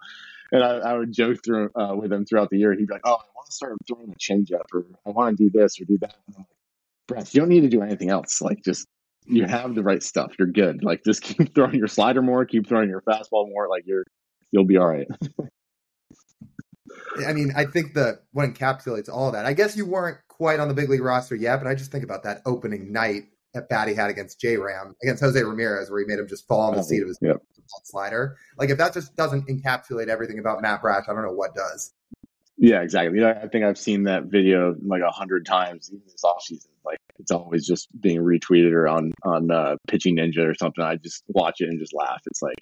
And I, I would joke through uh, with him throughout the year. He'd be like, "Oh, I want to start throwing a changeup, or I want to do this or do that." And I'm like, Brett, you don't need to do anything else. Like, just you have the right stuff. You're good. Like, just (laughs) keep throwing your slider more, keep throwing your fastball more. Like, you're you'll be all right. (laughs) I mean, I think the what encapsulates all that. I guess you weren't quite on the big league roster yet, but I just think about that opening night at bat he had against J Ram against Jose Ramirez, where he made him just fall on the seat of his yep. slider. Like if that just doesn't encapsulate everything about Matt Brash, I don't know what does. Yeah, exactly. You know, I think I've seen that video like a hundred times even this offseason. Like it's always just being retweeted or on on uh, Pitching Ninja or something. I just watch it and just laugh. It's like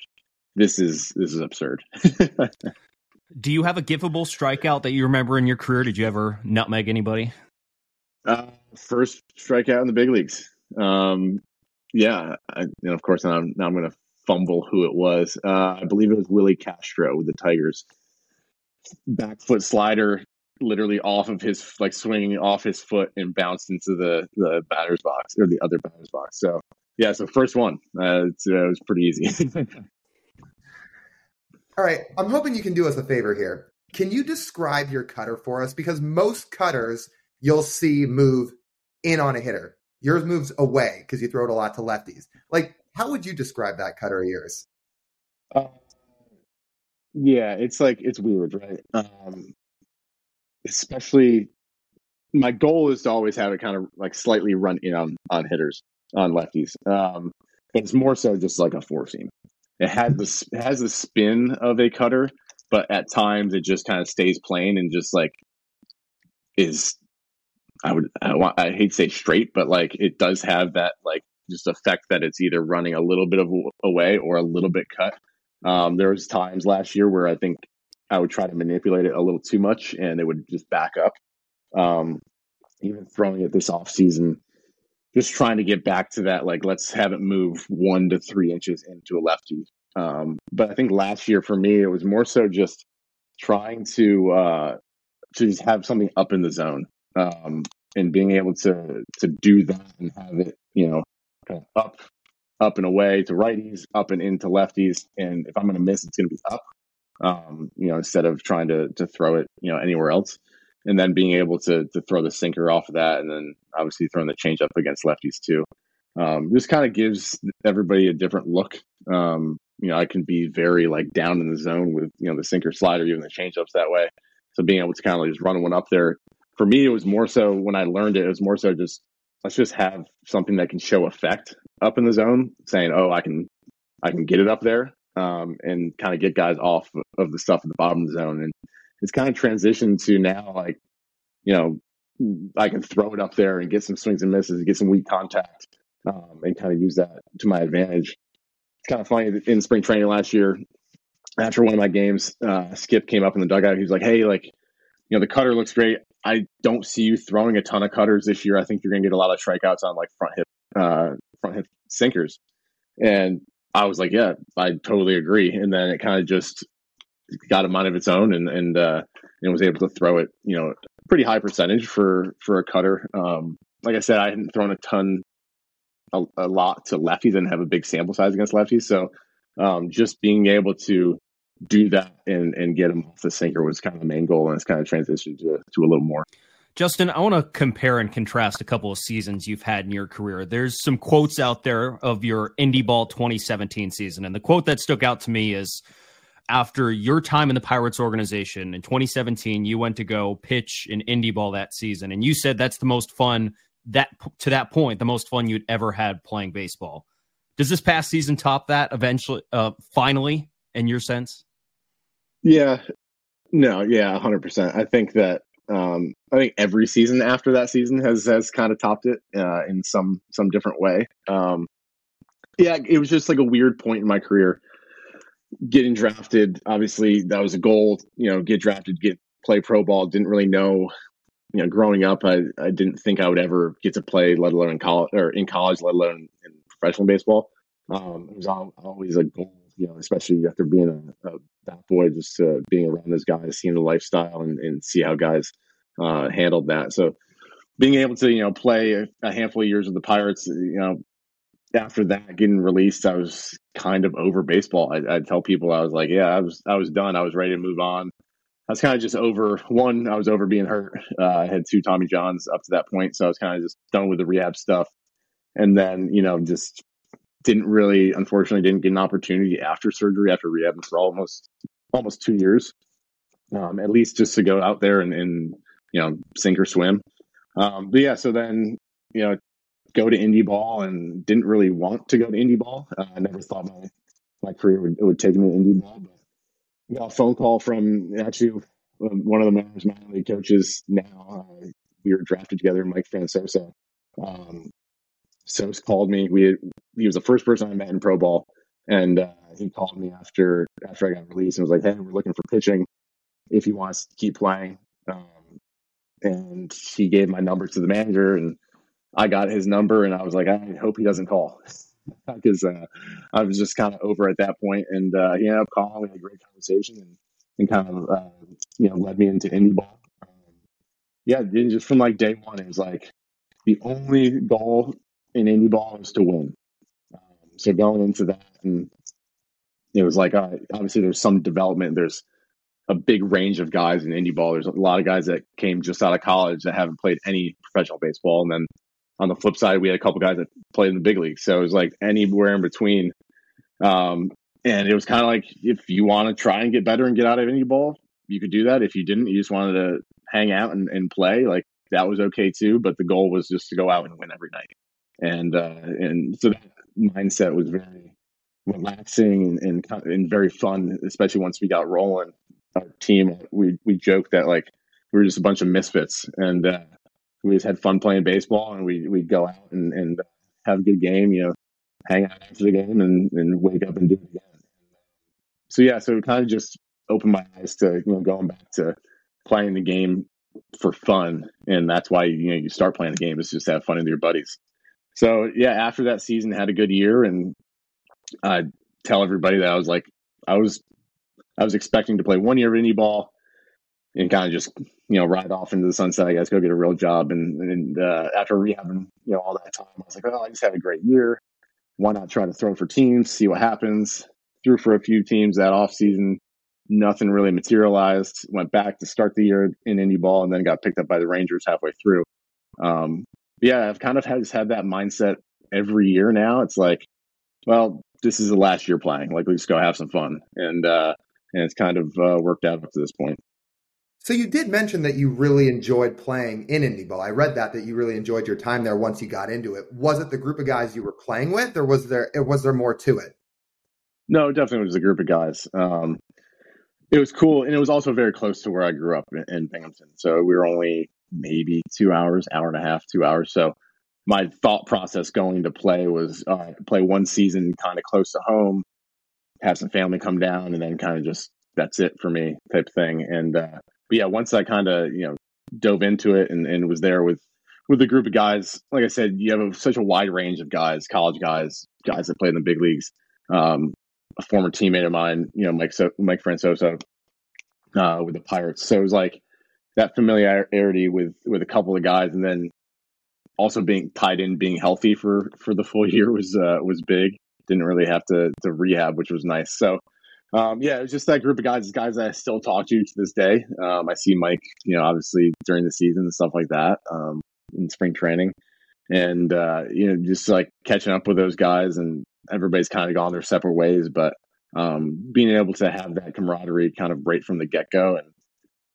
this is this is absurd. (laughs) Do you have a givable strikeout that you remember in your career? Did you ever nutmeg anybody? Uh, first strikeout in the big leagues. Um, yeah, I, know, of course, now I'm, now I'm going to fumble who it was. Uh, I believe it was Willi Castro with the Tigers. Back foot slider, literally off of his like swinging off his foot and bounced into the the batter's box or the other batter's box. So yeah, so first one, uh, uh it was pretty easy. (laughs) All right, I'm hoping you can do us a favor here. Can you describe your cutter for us? Because most cutters you'll see move in on a hitter. Yours moves away because you throw it a lot to lefties. Like, how would you describe that cutter of yours? Uh, yeah, it's like it's weird, right? Um, especially, my goal is to always have it kind of like slightly run in on on hitters on lefties, um, it's more so just like a four seam. It has the it has the spin of a cutter, but at times it just kind of stays plain and just like is I would I, want, I hate to say straight, but like it does have that like just effect that it's either running a little bit of away or a little bit cut. Um, there was times last year where I think I would try to manipulate it a little too much and it would just back up. Um, even throwing it this off season, just trying to get back to that like let's have it move one to three inches into a lefty. Um, but I think last year for me it was more so just trying to uh, to just have something up in the zone um, and being able to to do that and have it, you know, kind of up, up and away to righties, up and into lefties, and if I'm going to miss, it's going to be up, um, you know, instead of trying to to throw it, you know, anywhere else, and then being able to to throw the sinker off of that, and then obviously throwing the change up against lefties too. Um, this kind of gives everybody a different look. Um, you know, I can be very like down in the zone with you know the sinker slider, even the change ups that way. So being able to kind of like just run one up there for me, it was more so when I learned it, it was more so just let's just have something that can show effect up in the zone, saying, "Oh, I can, I can get it up there," um, and kind of get guys off of the stuff at the bottom of the zone. And it's kind of transitioned to now, like, you know, I can throw it up there and get some swings and misses, get some weak contact, um, and kind of use that to my advantage. It's kind of funny in spring training last year. After one of my games, uh, Skip came up in the dugout. He was like, "Hey, like, you know, the cutter looks great. I don't see you throwing a ton of cutters this year. I think you're going to get a lot of strikeouts on like front hip, uh, front hip sinkers. And I was like, yeah, I totally agree. And then it kind of just got a mind of its own and, and, uh, and was able to throw it, you know, pretty high percentage for, for a cutter. Um, like I said, I hadn't thrown a ton, a, a lot to lefties and have a big sample size against lefties. So, um, just being able to do that and and get him off the sinker was kind of the main goal, and it's kind of transitioned to to a little more. Justin, I want to compare and contrast a couple of seasons you've had in your career. There's some quotes out there of your Indie Ball 2017 season, and the quote that stuck out to me is after your time in the Pirates organization in 2017, you went to go pitch in Indie Ball that season, and you said that's the most fun that to that point, the most fun you'd ever had playing baseball. Does this past season top that eventually, uh, finally, in your sense? Yeah, no, yeah, hundred percent. I think that um, I think every season after that season has has kind of topped it uh, in some some different way. Um, yeah, it was just like a weird point in my career. Getting drafted, obviously, that was a goal. You know, get drafted, get play pro ball. Didn't really know. You know, growing up, I, I didn't think I would ever get to play, let alone in college or in college, let alone in professional baseball. Um, it was always a goal you know, especially after being a, a bat boy, just being around those guys, seeing the lifestyle and, and see how guys uh, handled that. So being able to you know play a, handful of years with the Pirates, you know, after that getting released, I was kind of over baseball. I, would tell people I was like, yeah, I was I was done. I was ready to move on. I was kind of just over one. I was over being hurt. Uh, I had two Tommy Johns up to that point, so I was kind of just done with the rehab stuff. And then you know just didn't really, unfortunately, didn't get an opportunity after surgery after rehab for almost almost two years. Um, at least just to go out there and, and you know sink or swim. Um, but yeah, so then you know go to indie ball and didn't really want to go to indie ball. Uh, I never thought my my career would, would take me to indie ball, but got a phone call from actually um, one of the managers, minor league coaches now. Uh, we were drafted together, Mike Fransoso. Um, Sos called me. We he was the first person I met in pro ball, and uh, he called me after after I got released and was like, "Hey, we're looking for pitching. If he wants to keep playing." Um, and he gave my number to the manager, and I got his number, and I was like, I hope he doesn't call (laughs) because uh, I was just kind of over at that point. And uh, he ended up calling. We had a great conversation, and, and kind of uh, you know led me into indie ball. Um, yeah, just from like day one, it was like the only goal in indie ball is to win. Um, so going into that, and it was like uh, obviously there's some development. There's a big range of guys in indie ball. There's a lot of guys that came just out of college that haven't played any professional baseball, and then on the flip side, we had a couple guys that played in the big league. So it was like anywhere in between. Um, and it was kind of like if you want to try and get better and get out of indie ball, you could do that. If you didn't, you just wanted to hang out and, and play, like that was okay too. But the goal was just to go out and win every night. And uh, and so that mindset was very relaxing and, and and very fun, especially once we got rolling. Our team, we we joked that like we were just a bunch of misfits, and uh, we just had fun playing baseball and we we'd go out and, and have a good game, you know, hang out after the game and, and wake up and do it again. So yeah, so it kind of just opened my eyes to, you know, going back to playing the game for fun. And that's why, you know, you start playing the game is just to have fun with your buddies. So yeah, after that season had a good year and I tell everybody that I was like I was I was expecting to play one year of indie ball and kind of just you know ride off into the sunset. I guess go get a real job. And, and uh, after rehabbing, you know, all that time, I was like, oh, I just had a great year. Why not try to throw for teams, see what happens? Threw for a few teams that off season. Nothing really materialized. Went back to start the year in indie ball, and then got picked up by the Rangers halfway through. Um, yeah, I've kind of has had that mindset every year now. It's like, well, this is the last year playing. Like, let's go have some fun, and uh, and it's kind of uh, worked out up to this point. So you did mention that you really enjoyed playing in indie ball. I read that that you really enjoyed your time there once you got into it. Was it the group of guys you were playing with, or was there was there more to it? No, definitely was a group of guys. Um, it was cool, and it was also very close to where I grew up in, in Binghamton. So we were only maybe two hours, hour and a half, two hours. So my thought process going to play was uh, play one season kind of close to home, have some family come down, and then kind of just that's it for me type thing. And uh, but yeah, once I kind of you know dove into it and, and was there with with a group of guys, like I said, you have a, such a wide range of guys, college guys, guys that play in the big leagues. Um, a former teammate of mine, you know, Mike so- Mike Fransoso, uh, with the Pirates. So it was like that familiarity with with a couple of guys, and then also being tied in, being healthy for for the full year was uh, was big. Didn't really have to to rehab, which was nice. So um, yeah, it was just that group of guys, guys I still talk to to this day. Um, I see Mike, you know, obviously during the season and stuff like that, um, in spring training, and uh, you know, just like catching up with those guys, and everybody's kind of gone their separate ways, but um, being able to have that camaraderie kind of right from the get go, and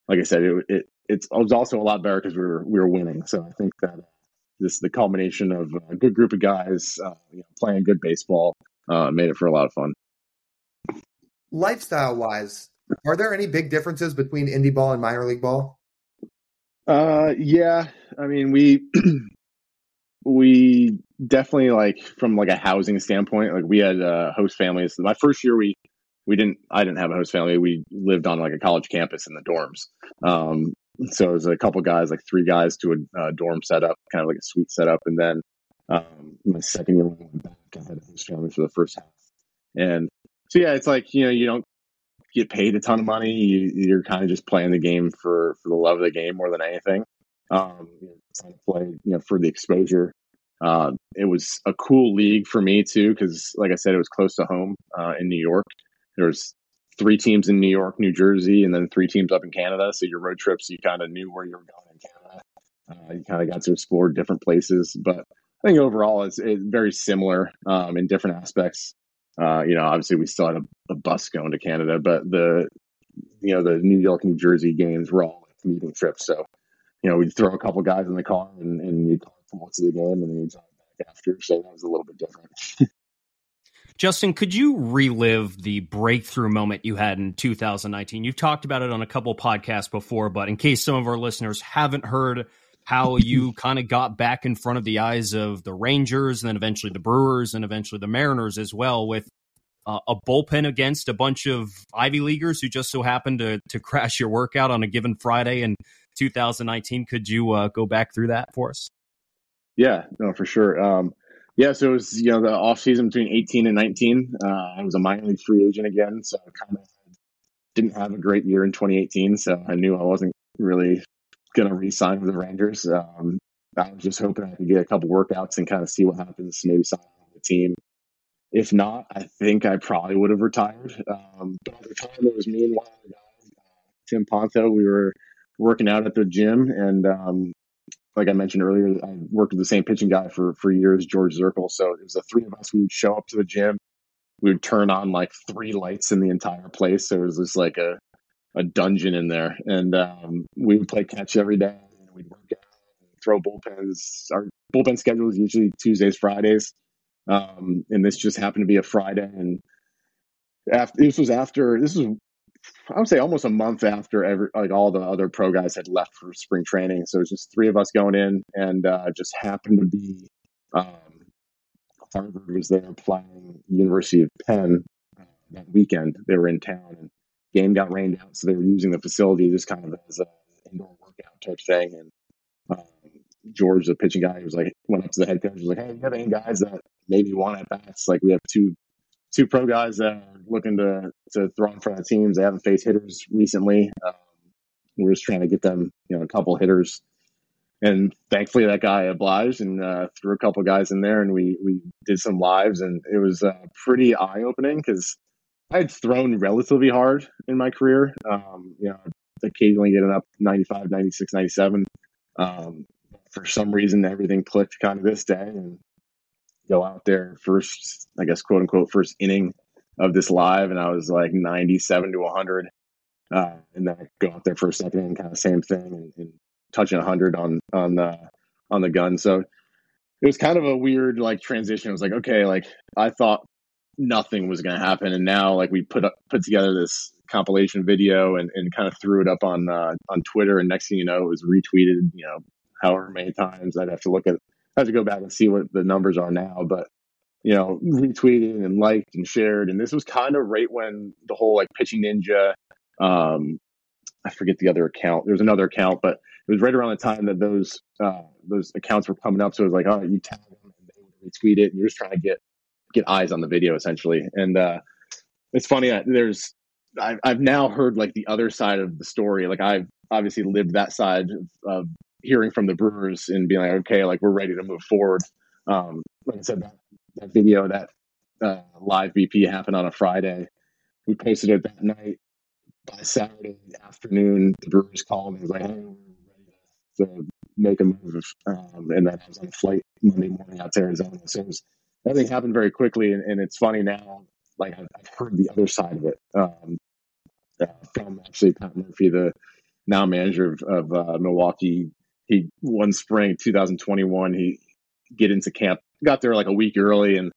like I said, it, it, it was also a lot better because we were we were winning. So I think that this the culmination of a good group of guys uh, you know, playing good baseball uh, made it for a lot of fun lifestyle wise, are there any big differences between indie ball and minor league ball? Uh, yeah. I mean, we (clears throat) we definitely like from like a housing standpoint. Like we had uh, host families. My first year, we we didn't. I didn't have a host family. We lived on like a college campus in the dorms. Um, so it was a couple guys, like three guys to a dorm setup, kind of like a suite setup, and then um, my second year when I went back, I had a host family for the first half, and so yeah, it's like you know you don't get paid a ton of money. You, you're kind of just playing the game for for the love of the game more than anything. um, you know, trying to play, you know, for the exposure. Uh, it was a cool league for me too, because like I said, it was close to home uh, in New York. There was three teams in New York, New Jersey, and then three teams up in Canada. So your road trips, you kind of knew where you were going in Canada. Uh, you kind of got to explore different places, but I think overall it's, it's very similar um, in different aspects. Uh, you know, obviously we still had a, a, bus going to Canada, but the you know the New York, New Jersey games were all meeting trips. So you know, we'd throw a couple guys in the car and, and you'd talk of the game, and then you'd talk back after. So that was a little bit different. (laughs) Justin, could you relive the breakthrough moment you had in 2019? You've talked about it on a couple podcasts before, but in case some of our listeners haven't heard how you (laughs) kind of got back in front of the eyes of the Rangers and then eventually the Brewers and eventually the Mariners as well with uh, a bullpen against a bunch of Ivy Leaguers who just so happened to to crash your workout on a given Friday in 2019. Could you uh, go back through that for us? Yeah, no, for sure. Um, yeah, so it was you know the off season between 18 and 19. Uh, I was a minor league free agent again, so I kind of didn't have a great year in 2018. So I knew I wasn't really going to re-sign with the Rangers. Um, I was just hoping I could get a couple workouts and kind of see what happens. Maybe sign on the team. If not, I think I probably would have retired. Um, but at the time, it was me and one other guy, uh, Tim Ponto. We were working out at the gym, and um, like I mentioned earlier, I worked with the same pitching guy for for years, George Zirkle. So it was the three of us. We would show up to the gym. We would turn on like three lights in the entire place. So it was just like a a dungeon in there, and um, we would play catch every day. And we'd work out, throw bullpens. Our bullpen schedule is usually Tuesdays, Fridays, um, and this just happened to be a Friday. And after this was after this was I would say almost a month after every like all the other pro guys had left for spring training. So it was just three of us going in, and uh, just happened to be um, Harvard was there playing University of Penn uh, that weekend. They were in town, and game got rained out, so they were using the facility just kind of as an indoor workout type thing. And um, George, the pitching guy, was like went up to the head coach, was like, "Hey, you have any guys that maybe want at bats? Like we have two two pro guys that are looking to to throw in front of teams. They haven't faced hitters recently. Um, we're just trying to get them, you know, a couple hitters. And thankfully, that guy obliged and uh, threw a couple guys in there, and we we did some lives, and it was uh, pretty eye opening because I had thrown relatively hard in my career. Um, you know, occasionally getting up 95, 96, 97. Um, for some reason, everything clicked kind of this day, and go out there first, I guess, quote unquote, first inning of this live, and I was like 97 to 100. Uh, and then I go out there for a second and kind of same thing and, and touching 100 on on the on the gun. So it was kind of a weird like transition. It was like, okay, like I thought nothing was going to happen, and now like we put up put together this compilation video and, and kind of threw it up on uh, on Twitter, and next thing you know, it was retweeted. You know, however many times I'd have to look at I have to go back and see what the numbers are now, but you know, retweeted and liked and shared. And this was kind of right when the whole like pitching ninja, um, I forget the other account. There was another account, but it was right around the time that those uh, those accounts were coming up. So it was like, oh, you tag them and they retweet it, and you're just trying to get get eyes on the video essentially. And uh, it's funny. There's I've, I've now heard like the other side of the story. Like I've obviously lived that side of, of hearing from the Brewers and being like, okay, like we're ready to move forward. Um, like I said, that, that video, that uh, live BP happened on a Friday. We posted it that night. By Saturday afternoon, the Brewers called and was like, hey, we're ready to make a move. Um, and then I was on a flight Monday morning out to Arizona. So it was, everything happened very quickly. And, and it's funny now, like I've, I've, heard the other side of it um, uh, from actually Pat Murphy, the now manager of, of uh, Milwaukee he one spring 2021 he get into camp got there like a week early and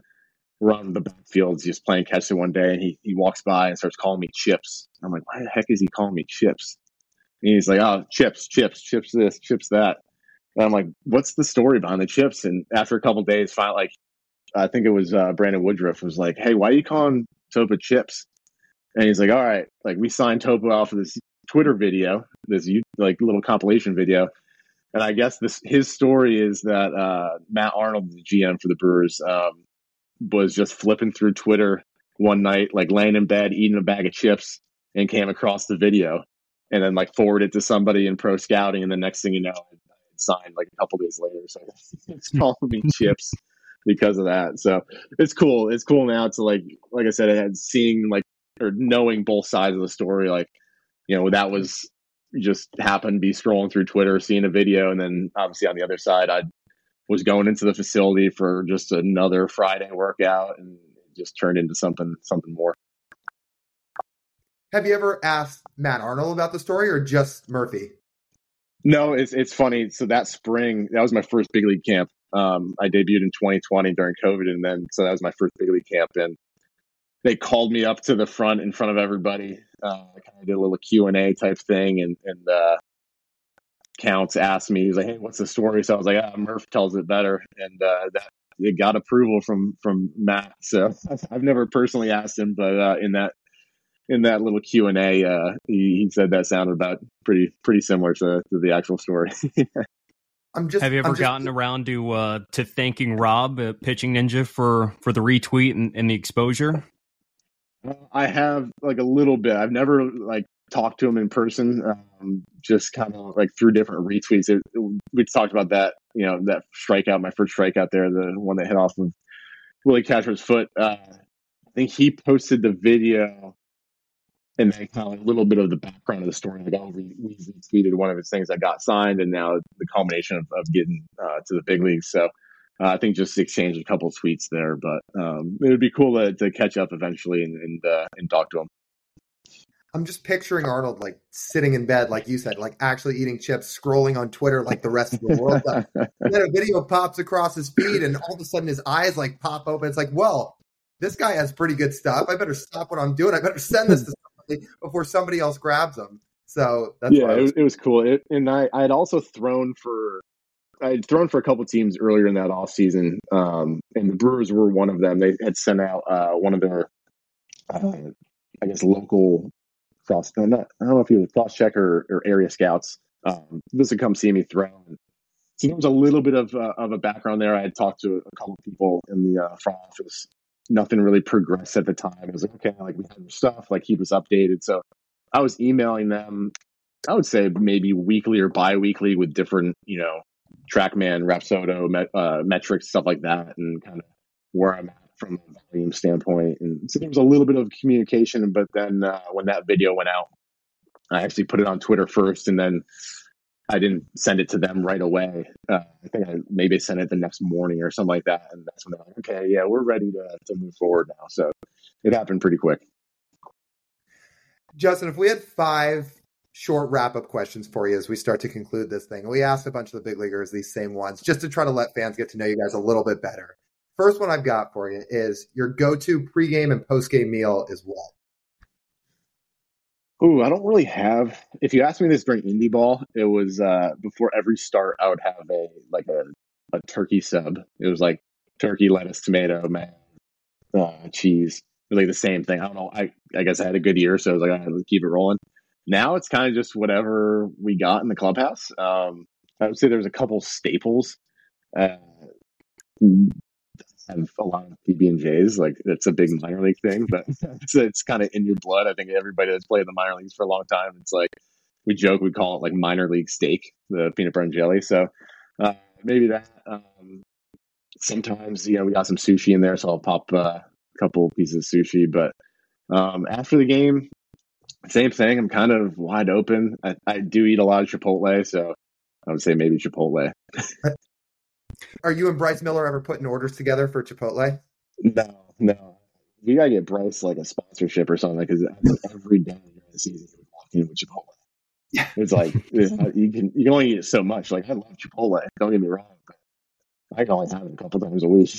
run the backfields just playing catch one day. And he, he walks by and starts calling me chips. I'm like why the heck is he calling me chips? And he's like oh chips chips chips this chips that. And i'm like what's the story behind the chips? And after a couple days finally like i think it was uh, brandon woodruff was like hey why are you calling topa chips? And he's like all right like we signed topa off of this twitter video this like little compilation video and I guess this his story is that uh, Matt Arnold, the GM for the Brewers, um, was just flipping through Twitter one night, like laying in bed eating a bag of chips, and came across the video, and then like forwarded to somebody in pro scouting, and the next thing you know, signed like a couple days later. So (laughs) it's calling me chips because of that. So it's cool. It's cool now to like like I said, I had seeing like or knowing both sides of the story. Like you know that was just happened to be scrolling through Twitter, seeing a video, and then obviously on the other side, I was going into the facility for just another Friday workout, and just turned into something something more. Have you ever asked Matt Arnold about the story, or just Murphy? No, it's it's funny. So that spring, that was my first big league camp. Um, I debuted in 2020 during COVID, and then so that was my first big league camp. And they called me up to the front in front of everybody. Uh, I kind of did a little Q and A type thing, and and uh, Counsell asked me, he's like, "Hey, what's the story?" So I was like, ah, "Murph tells it better," and uh, that it got approval from from Matt. So (laughs) I've never personally asked him, but uh, in that in that little Q and A, uh, he, he, said that sounded about pretty pretty similar to, to the actual story. (laughs) I'm just. Have you ever just, gotten around to uh, to thanking Rob, uh, pitching ninja, for for the retweet and, and the exposure? I have like a little bit. I've never like talked to him in person. Um, just kind of like through different retweets. It, it, we talked about that. You know, that strikeout, my first strikeout there, the one that hit off of Willi Castro's foot. Uh, I think he posted the video and then kind of like a little bit of the background of the story. Like, oh, we, we tweeted one of his things that got signed, and now the culmination of, of getting uh, to the big leagues. So uh, I think just exchanged a couple tweets there, but um, it would be cool to, to catch up eventually and and, uh, and talk to him. I'm just picturing Arnold like sitting in bed, like you said, like actually eating chips, scrolling on Twitter like the rest of the world. (laughs) then a video pops across his feed, and all of a sudden his eyes like pop open. It's like, well, this guy has pretty good stuff. I better stop what I'm doing. I better send this to somebody before somebody else grabs them. So yeah, it was, it was cool. It, and I, I had also thrown for I had thrown for a couple teams earlier in that off season, um, and the Brewers were one of them. They had sent out uh, one of their, uh, I guess, local cross. No, not, I don't know if he was cross check or, or, area scouts. Um, this would come see me throw. So there was a little bit of uh, of a background there. I had talked to a couple people in the uh, front office nothing really progressed at the time. It was like, okay, like we had stuff, like he was updated. So I was emailing them, I would say maybe weekly or bi-weekly with different, you know, TrackMan, Rapsodo, met, uh, metrics, stuff like that, and kind of where I'm at from a volume standpoint. And so there was a little bit of communication, but then uh, when that video went out, I actually put it on Twitter first, and then I didn't send it to them right away. Uh, I think I maybe sent it the next morning or something like that. And that's when they're like, okay, yeah, we're ready to, to move forward now. So it happened pretty quick. Justin, if we had five short wrap up questions for you as we start to conclude this thing, we asked a bunch of the big leaguers these same ones just to try to let fans get to know you guys a little bit better. First one I've got for you is your go to pregame and postgame meal is what? Ooh, I don't really have. If you asked me this during indie ball, it was uh, before every start. I would have a like a, a turkey sub. It was like turkey, lettuce, tomato, man, uh, cheese. Was like the same thing. I don't know. I I guess I had a good year, so I was like, I had to keep it rolling. Now it's kind of just whatever we got in the clubhouse. Um, I would say there's a couple staples. Uh, have a lot of PB and J's. Like it's a big minor league thing, but (laughs) it's, it's kind of in your blood. I think everybody that's played in the minor leagues for a long time, it's like we joke we call it like minor league steak, the peanut butter and jelly. So uh, maybe that. Um, sometimes you know we got some sushi in there, so I'll pop uh, a couple pieces of sushi. But um, after the game, same thing. I'm kind of wide open. I, I do eat a lot of Chipotle, so I would say maybe Chipotle. (laughs) Are you and Bryce Miller ever putting orders together for Chipotle? No, no. We gotta get Bryce like a sponsorship or something because every day during the season we walk in with Chipotle. Yeah, it's like it's, you can you can only eat so much. Like I love Chipotle. Don't get me wrong, but I can only have it a couple times a week.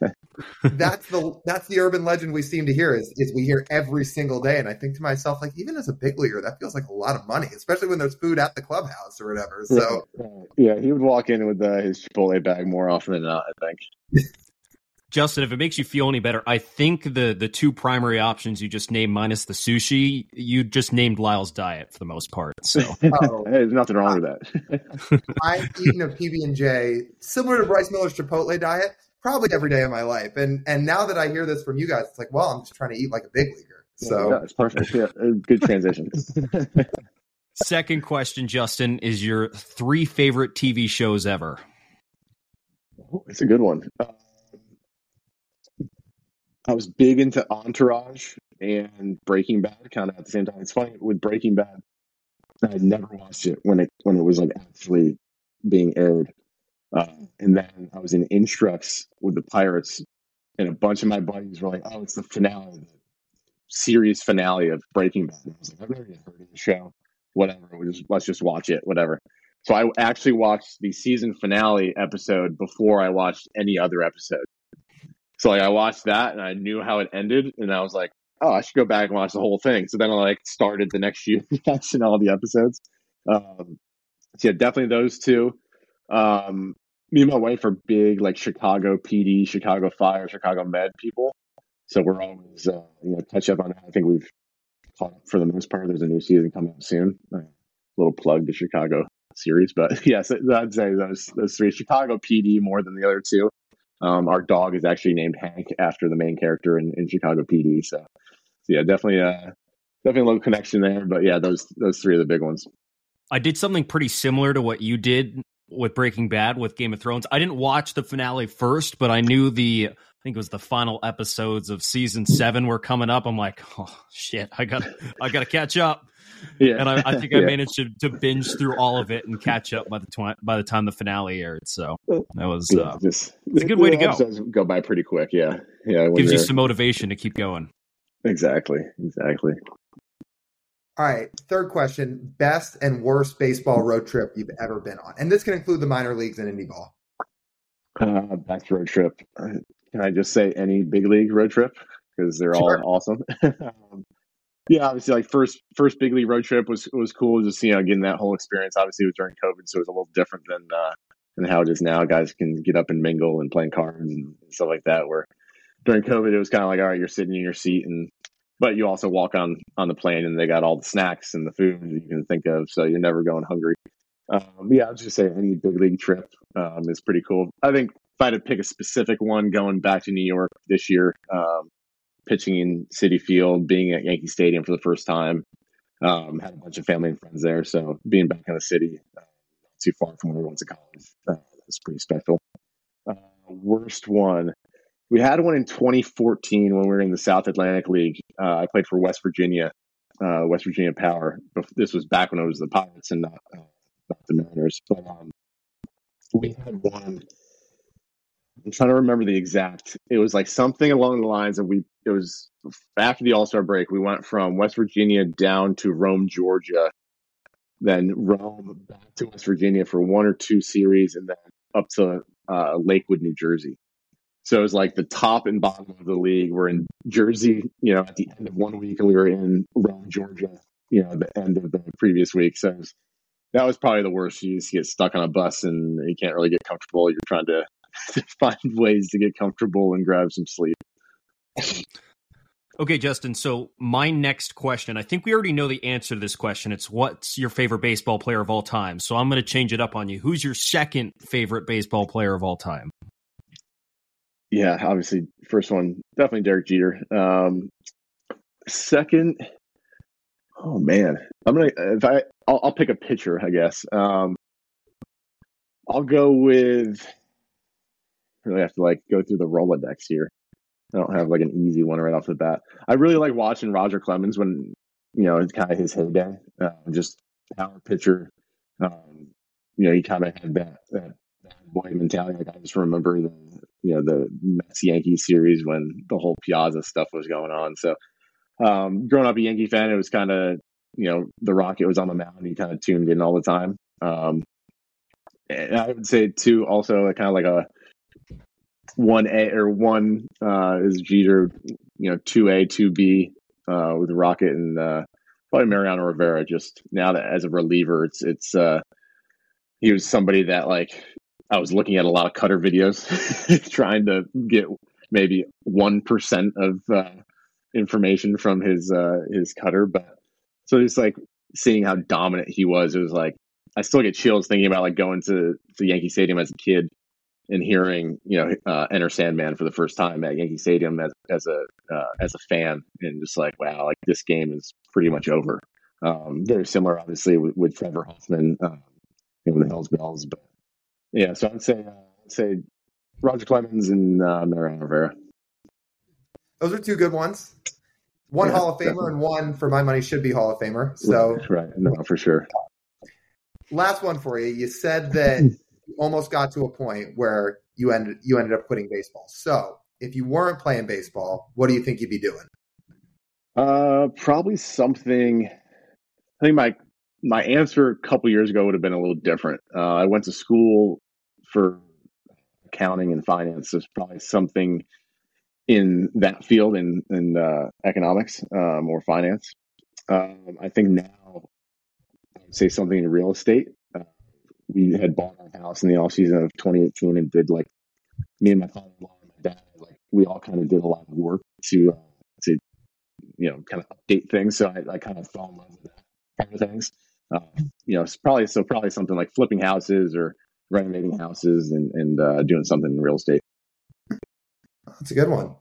(laughs) that's the that's the urban legend we seem to hear is is we hear every single day, and I think to myself like even as a big leaguer, that feels like a lot of money, especially when there's food at the clubhouse or whatever. So (laughs) yeah, he would walk in with uh, his Chipotle bag more often than not. I think. (laughs) Justin, if it makes you feel any better, I think the the two primary options you just named minus the sushi, you just named Lyle's diet for the most part. So oh. (laughs) hey, there's nothing wrong with that. (laughs) I've eaten a PB and J similar to Bryce Miller's Chipotle diet probably every day of my life. And and now that I hear this from you guys, it's like, well, I'm just trying to eat like a big leaguer. So yeah, it's perfect. Yeah, good transition. (laughs) Second question, Justin, is your three favorite TV shows ever? It's a good one. Uh, I was big into Entourage and Breaking Bad, kind of at the same time. It's funny with Breaking Bad, I never watched it when it when it was like actually being aired, uh, and then I was in Instructs with the Pirates, and a bunch of my buddies were like, "Oh, it's the finale, the series finale of Breaking Bad." And I was like, "I've never even heard of the show. Whatever, we just let's just watch it. Whatever." So I actually watched the season finale episode before I watched any other episode. So like I watched that and I knew how it ended, and I was like, "Oh, I should go back and watch the whole thing." So then I like started the next (laughs) year watching all the episodes. Um, so yeah, definitely those two. Um, me and my wife are big like Chicago PD, Chicago Fire, Chicago Med people. So we're always uh, you know catch up on that. I think we've caught up for the most part. There's a new season coming up soon. A little plug to Chicago series, but (laughs) yes, I'd say those those three. Chicago PD more than the other two. Um, our dog is actually named Hank after the main character in, in Chicago PD. So, so yeah, definitely uh definitely a little connection there. But yeah, those those three are the big ones. I did something pretty similar to what you did with Breaking Bad with Game of Thrones. I didn't watch the finale first, but I knew the I think it was the final episodes of season seven were coming up. I'm like, oh shit, I got I got to catch up. (laughs) Yeah, and I, I think I (laughs) yeah. managed to, to binge through all of it and catch up by the twi- by the time the finale aired. So that was uh, just, it's a good way to go. Go by pretty quick. Yeah, yeah, gives you some motivation to keep going. Exactly, exactly. All right, third question: best and worst baseball road trip you've ever been on, and this can include the minor leagues and indie ball. Uh, best road trip. Uh, can I just say any big league road trip because they're sure. all awesome? (laughs) um, yeah, obviously, like first first big league road trip was was cool. Just you know getting that whole experience. Obviously, it was during COVID, so it was a little different than uh, than how it is now. Guys can get up and mingle and playing cards and stuff like that. Where during COVID, it was kind of like all right, you're sitting in your seat and but you also walk on on the plane and they got all the snacks and the food you can think of, so you're never going hungry. Um, yeah, I'll just say any big league trip um, is pretty cool. I think if I had to pick a specific one, going back to New York this year, um, pitching in Citi Field, being at Yankee Stadium for the first time, um, had a bunch of family and friends there, so being back in the city, uh, too far from where we went to college, uh, was pretty special. Uh, worst one, we had one in 2014 when we were in the South Atlantic League. Uh, I played for West Virginia, uh, West Virginia Power. This was back when it was the Pirates and not, uh, not the Mariners. But um, we had one. I'm trying to remember the exact. It was like something along the lines of we. It was after the All Star break. We went from West Virginia down to Rome, Georgia, then Rome back to West Virginia for one or two series, and then up to uh, Lakewood, New Jersey. So it was like the top and bottom of the league. We're in Jersey, you know, at the end of one week, and we were in Rome, Georgia, you know, at the end of the previous week. So was, that was probably the worst. You just get stuck on a bus and you can't really get comfortable. You're trying to (laughs) find ways to get comfortable and grab some sleep. Okay, Justin. So my next question, I think we already know the answer to this question. It's what's your favorite baseball player of all time? So I'm going to change it up on you. Who's your second favorite baseball player of all time? Yeah, obviously, first one definitely Derek Jeter. Um, second, oh man, I'm gonna if I I'll, I'll pick a pitcher, I guess. Um, I'll go with. Really have to like go through the Rolodex here. I don't have like an easy one right off the bat. I really like watching Roger Clemens when you know it's kind of his heyday. Uh, just power pitcher. Um, you know, he kind of had that, that boy mentality. Like I just remember the you know the Mets Yankees series when the whole Piazza stuff was going on. So um, growing up a Yankee fan, it was kind of you know the Rocket was on the mound. He kind of tuned in all the time. Um, and I would say too, also kind of like a one A or one uh, is Jeter, you know, two A, two B uh, with Rocket and uh, probably Mariano Rivera. Just now that as a reliever, it's it's uh, he was somebody that like I was looking at a lot of cutter videos, (laughs) trying to get maybe one percent of uh, information from his uh, his cutter. But so just like seeing how dominant he was, it was like I still get chills thinking about like going to to Yankee Stadium as a kid and hearing you know uh, Enter Sandman for the first time at Yankee Stadium as as a uh, as a fan, and just like wow, like this game is pretty much over. Um, very similar, obviously, with, with Trevor Hoffman, um, you know, the Hells Bells. But yeah, so I'd say, uh, I'd say Roger Clemens and uh, Mariano Rivera. Those are two good ones. One yeah, Hall of Famer definitely. and one, for my money, should be Hall of Famer. (laughs) So right, no, for sure. Last one for you. You said that (laughs) you almost got to a point where you ended you ended up quitting baseball. So if you weren't playing baseball, what do you think you'd be doing? Uh, probably something. I think my my answer a couple years ago would have been a little different. Uh, I went to school for accounting and finance. There's probably something in that field in in uh, economics um, or finance. Um, I think now I would say something in real estate. Uh, we had bought our house in the off season of 2018 and did like me and my father-in-law and my dad like we all kind of did a lot of work to uh, to you know kind of update things. So I, I kind of fell in love with that kind of things. Uh, you know, it's probably so probably something like flipping houses or renovating houses and and uh, doing something in real estate. That's a good one.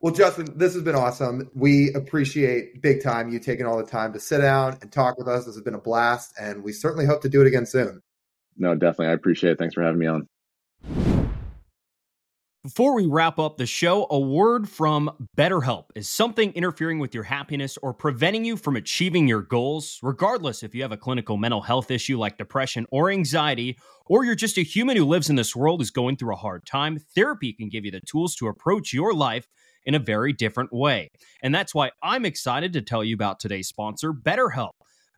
Well, Justin, this has been awesome. We appreciate big time you taking all the time to sit down and talk with us. This has been a blast, and we certainly hope to do it again soon. No, definitely. I appreciate it. Thanks for having me on. Before we wrap up the show, a word from BetterHelp. Is something interfering with your happiness or preventing you from achieving your goals? Regardless if you have a clinical mental health issue like depression or anxiety, or you're just a human who lives in this world who's going through a hard time, therapy can give you the tools to approach your life in a very different way. And that's why I'm excited to tell you about today's sponsor, BetterHelp.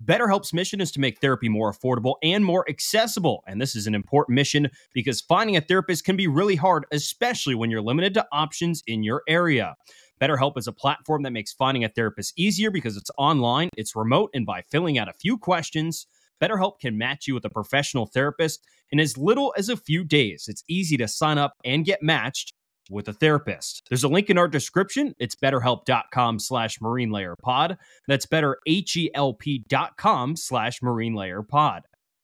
BetterHelp's mission is to make therapy more affordable and more accessible. And this is an important mission because finding a therapist can be really hard, especially when you're limited to options in your area. BetterHelp is a platform that makes finding a therapist easier because it's online, it's remote, and by filling out a few questions, BetterHelp can match you with a professional therapist in as little as a few days. It's easy to sign up and get matched with a therapist. There's a link in our description. It's betterhelp.com slash marinelayerpod. That's betterhelp.com slash marinelayerpod.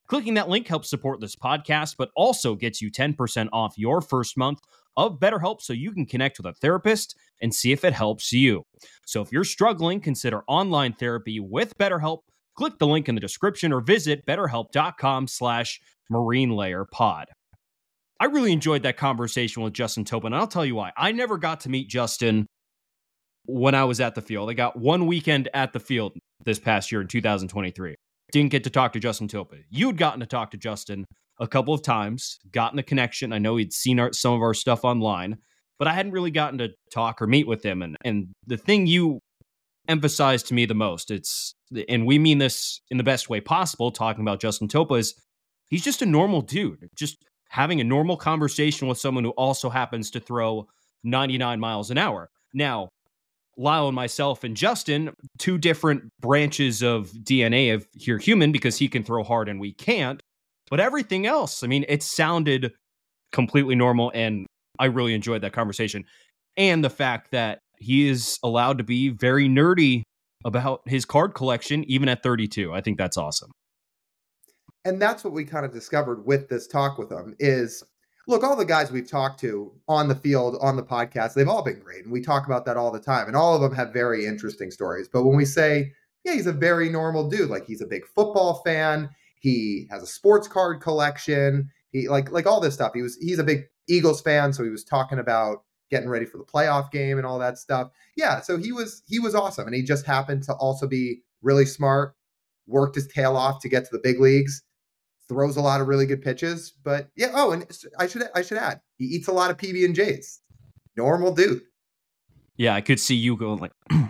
Clicking that link helps support this podcast, but also gets you 10% off your first month of BetterHelp so you can connect with a therapist and see if it helps you. So if you're struggling, consider online therapy with BetterHelp. Click the link in the description or visit betterhelp.com slash marinelayerpod. I really enjoyed that conversation with Justin Topa. And I'll tell you why. I never got to meet Justin when I was at the field. I got one weekend at the field this past year in 2023. Didn't get to talk to Justin Topa. You'd gotten to talk to Justin a couple of times, gotten the connection. I know he'd seen our, some of our stuff online, but I hadn't really gotten to talk or meet with him. And and the thing you emphasized to me the most, it's and we mean this in the best way possible, talking about Justin Topa is he's just a normal dude. Just having a normal conversation with someone who also happens to throw 99 miles an hour. Now, Lyle and myself and Justin, two different branches of DNA of here human because he can throw hard and we can't. But everything else, I mean, it sounded completely normal and I really enjoyed that conversation. And the fact that he is allowed to be very nerdy about his card collection even at 32. I think that's awesome and that's what we kind of discovered with this talk with him is look all the guys we've talked to on the field on the podcast they've all been great and we talk about that all the time and all of them have very interesting stories but when we say yeah he's a very normal dude like he's a big football fan he has a sports card collection he like like all this stuff he was he's a big eagles fan so he was talking about getting ready for the playoff game and all that stuff yeah so he was he was awesome and he just happened to also be really smart worked his tail off to get to the big leagues throws a lot of really good pitches. But yeah, oh, and I should I should add, he eats a lot of PB and J's. Normal dude. Yeah, I could see you going like. (clears throat)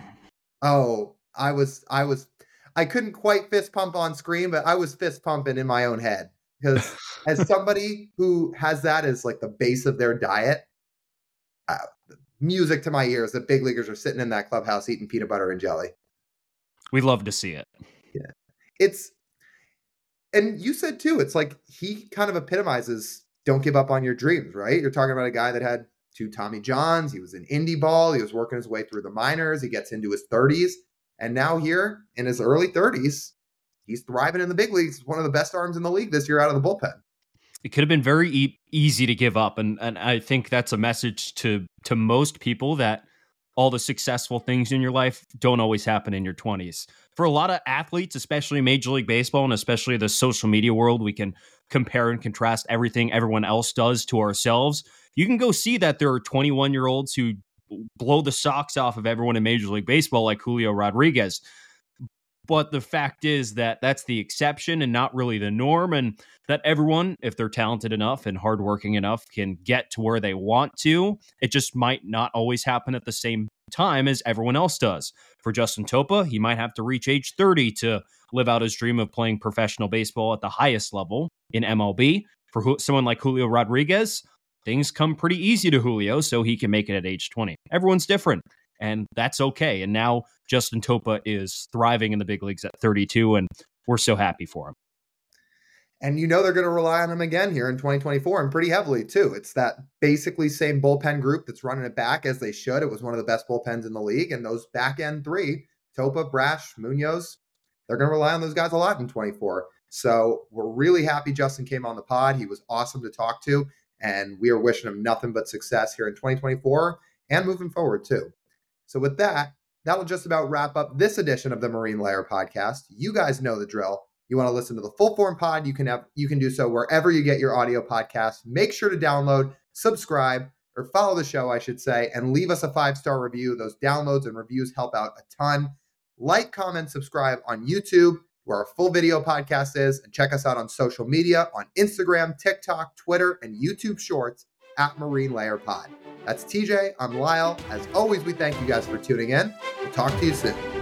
oh, I was I was I couldn't quite fist pump on screen, but I was fist pumping in my own head because (laughs) as somebody who has that as like the base of their diet, uh, music to my ears. The big leaguers are sitting in that clubhouse eating peanut butter and jelly. We love to see it. Yeah, it's and you said too, it's like he kind of epitomizes don't give up on your dreams, right? You're talking about a guy that had two Tommy Johns. He was in indie ball. He was working his way through the minors. He gets into his 30s. And now, here in his early 30s, he's thriving in the big leagues. One of the best arms in the league this year out of the bullpen. It could have been very e- easy to give up. And, and I think that's a message to, to most people that all the successful things in your life don't always happen in your 20s. For a lot of athletes, especially Major League Baseball and especially the social media world, we can compare and contrast everything everyone else does to ourselves. You can go see that there are 21 year olds who blow the socks off of everyone in Major League Baseball, like Julio Rodriguez. But the fact is that that's the exception and not really the norm. And that everyone, if they're talented enough and hardworking enough, can get to where they want to. It just might not always happen at the same time as everyone else does. For Justin Topa, he might have to reach age 30 to live out his dream of playing professional baseball at the highest level in MLB. For someone like Julio Rodriguez, things come pretty easy to Julio, so he can make it at age 20. Everyone's different and that's okay. And now Justin Topa is thriving in the big leagues at 32, and we're so happy for him. And you know they're going to rely on him again here in 2024 and pretty heavily too. It's that basically same bullpen group that's running it back as they should. It was one of the best bullpens in the league. And those back end three, Topa, Brash, Munoz, they're going to rely on those guys a lot in 24. So we're really happy Justin came on the pod. He was awesome to talk to. And we are wishing him nothing but success here in 2024 and moving forward too. So, with that, that'll just about wrap up this edition of the Marine Layer podcast. You guys know the drill. You want to listen to the full form pod, you can have you can do so wherever you get your audio podcast. Make sure to download, subscribe, or follow the show, I should say, and leave us a five-star review. Those downloads and reviews help out a ton. Like, comment, subscribe on YouTube, where our full video podcast is, and check us out on social media on Instagram, TikTok, Twitter, and YouTube Shorts at Marine Layer Pod. That's TJ. I'm Lyle. As always, we thank you guys for tuning in. We'll talk to you soon.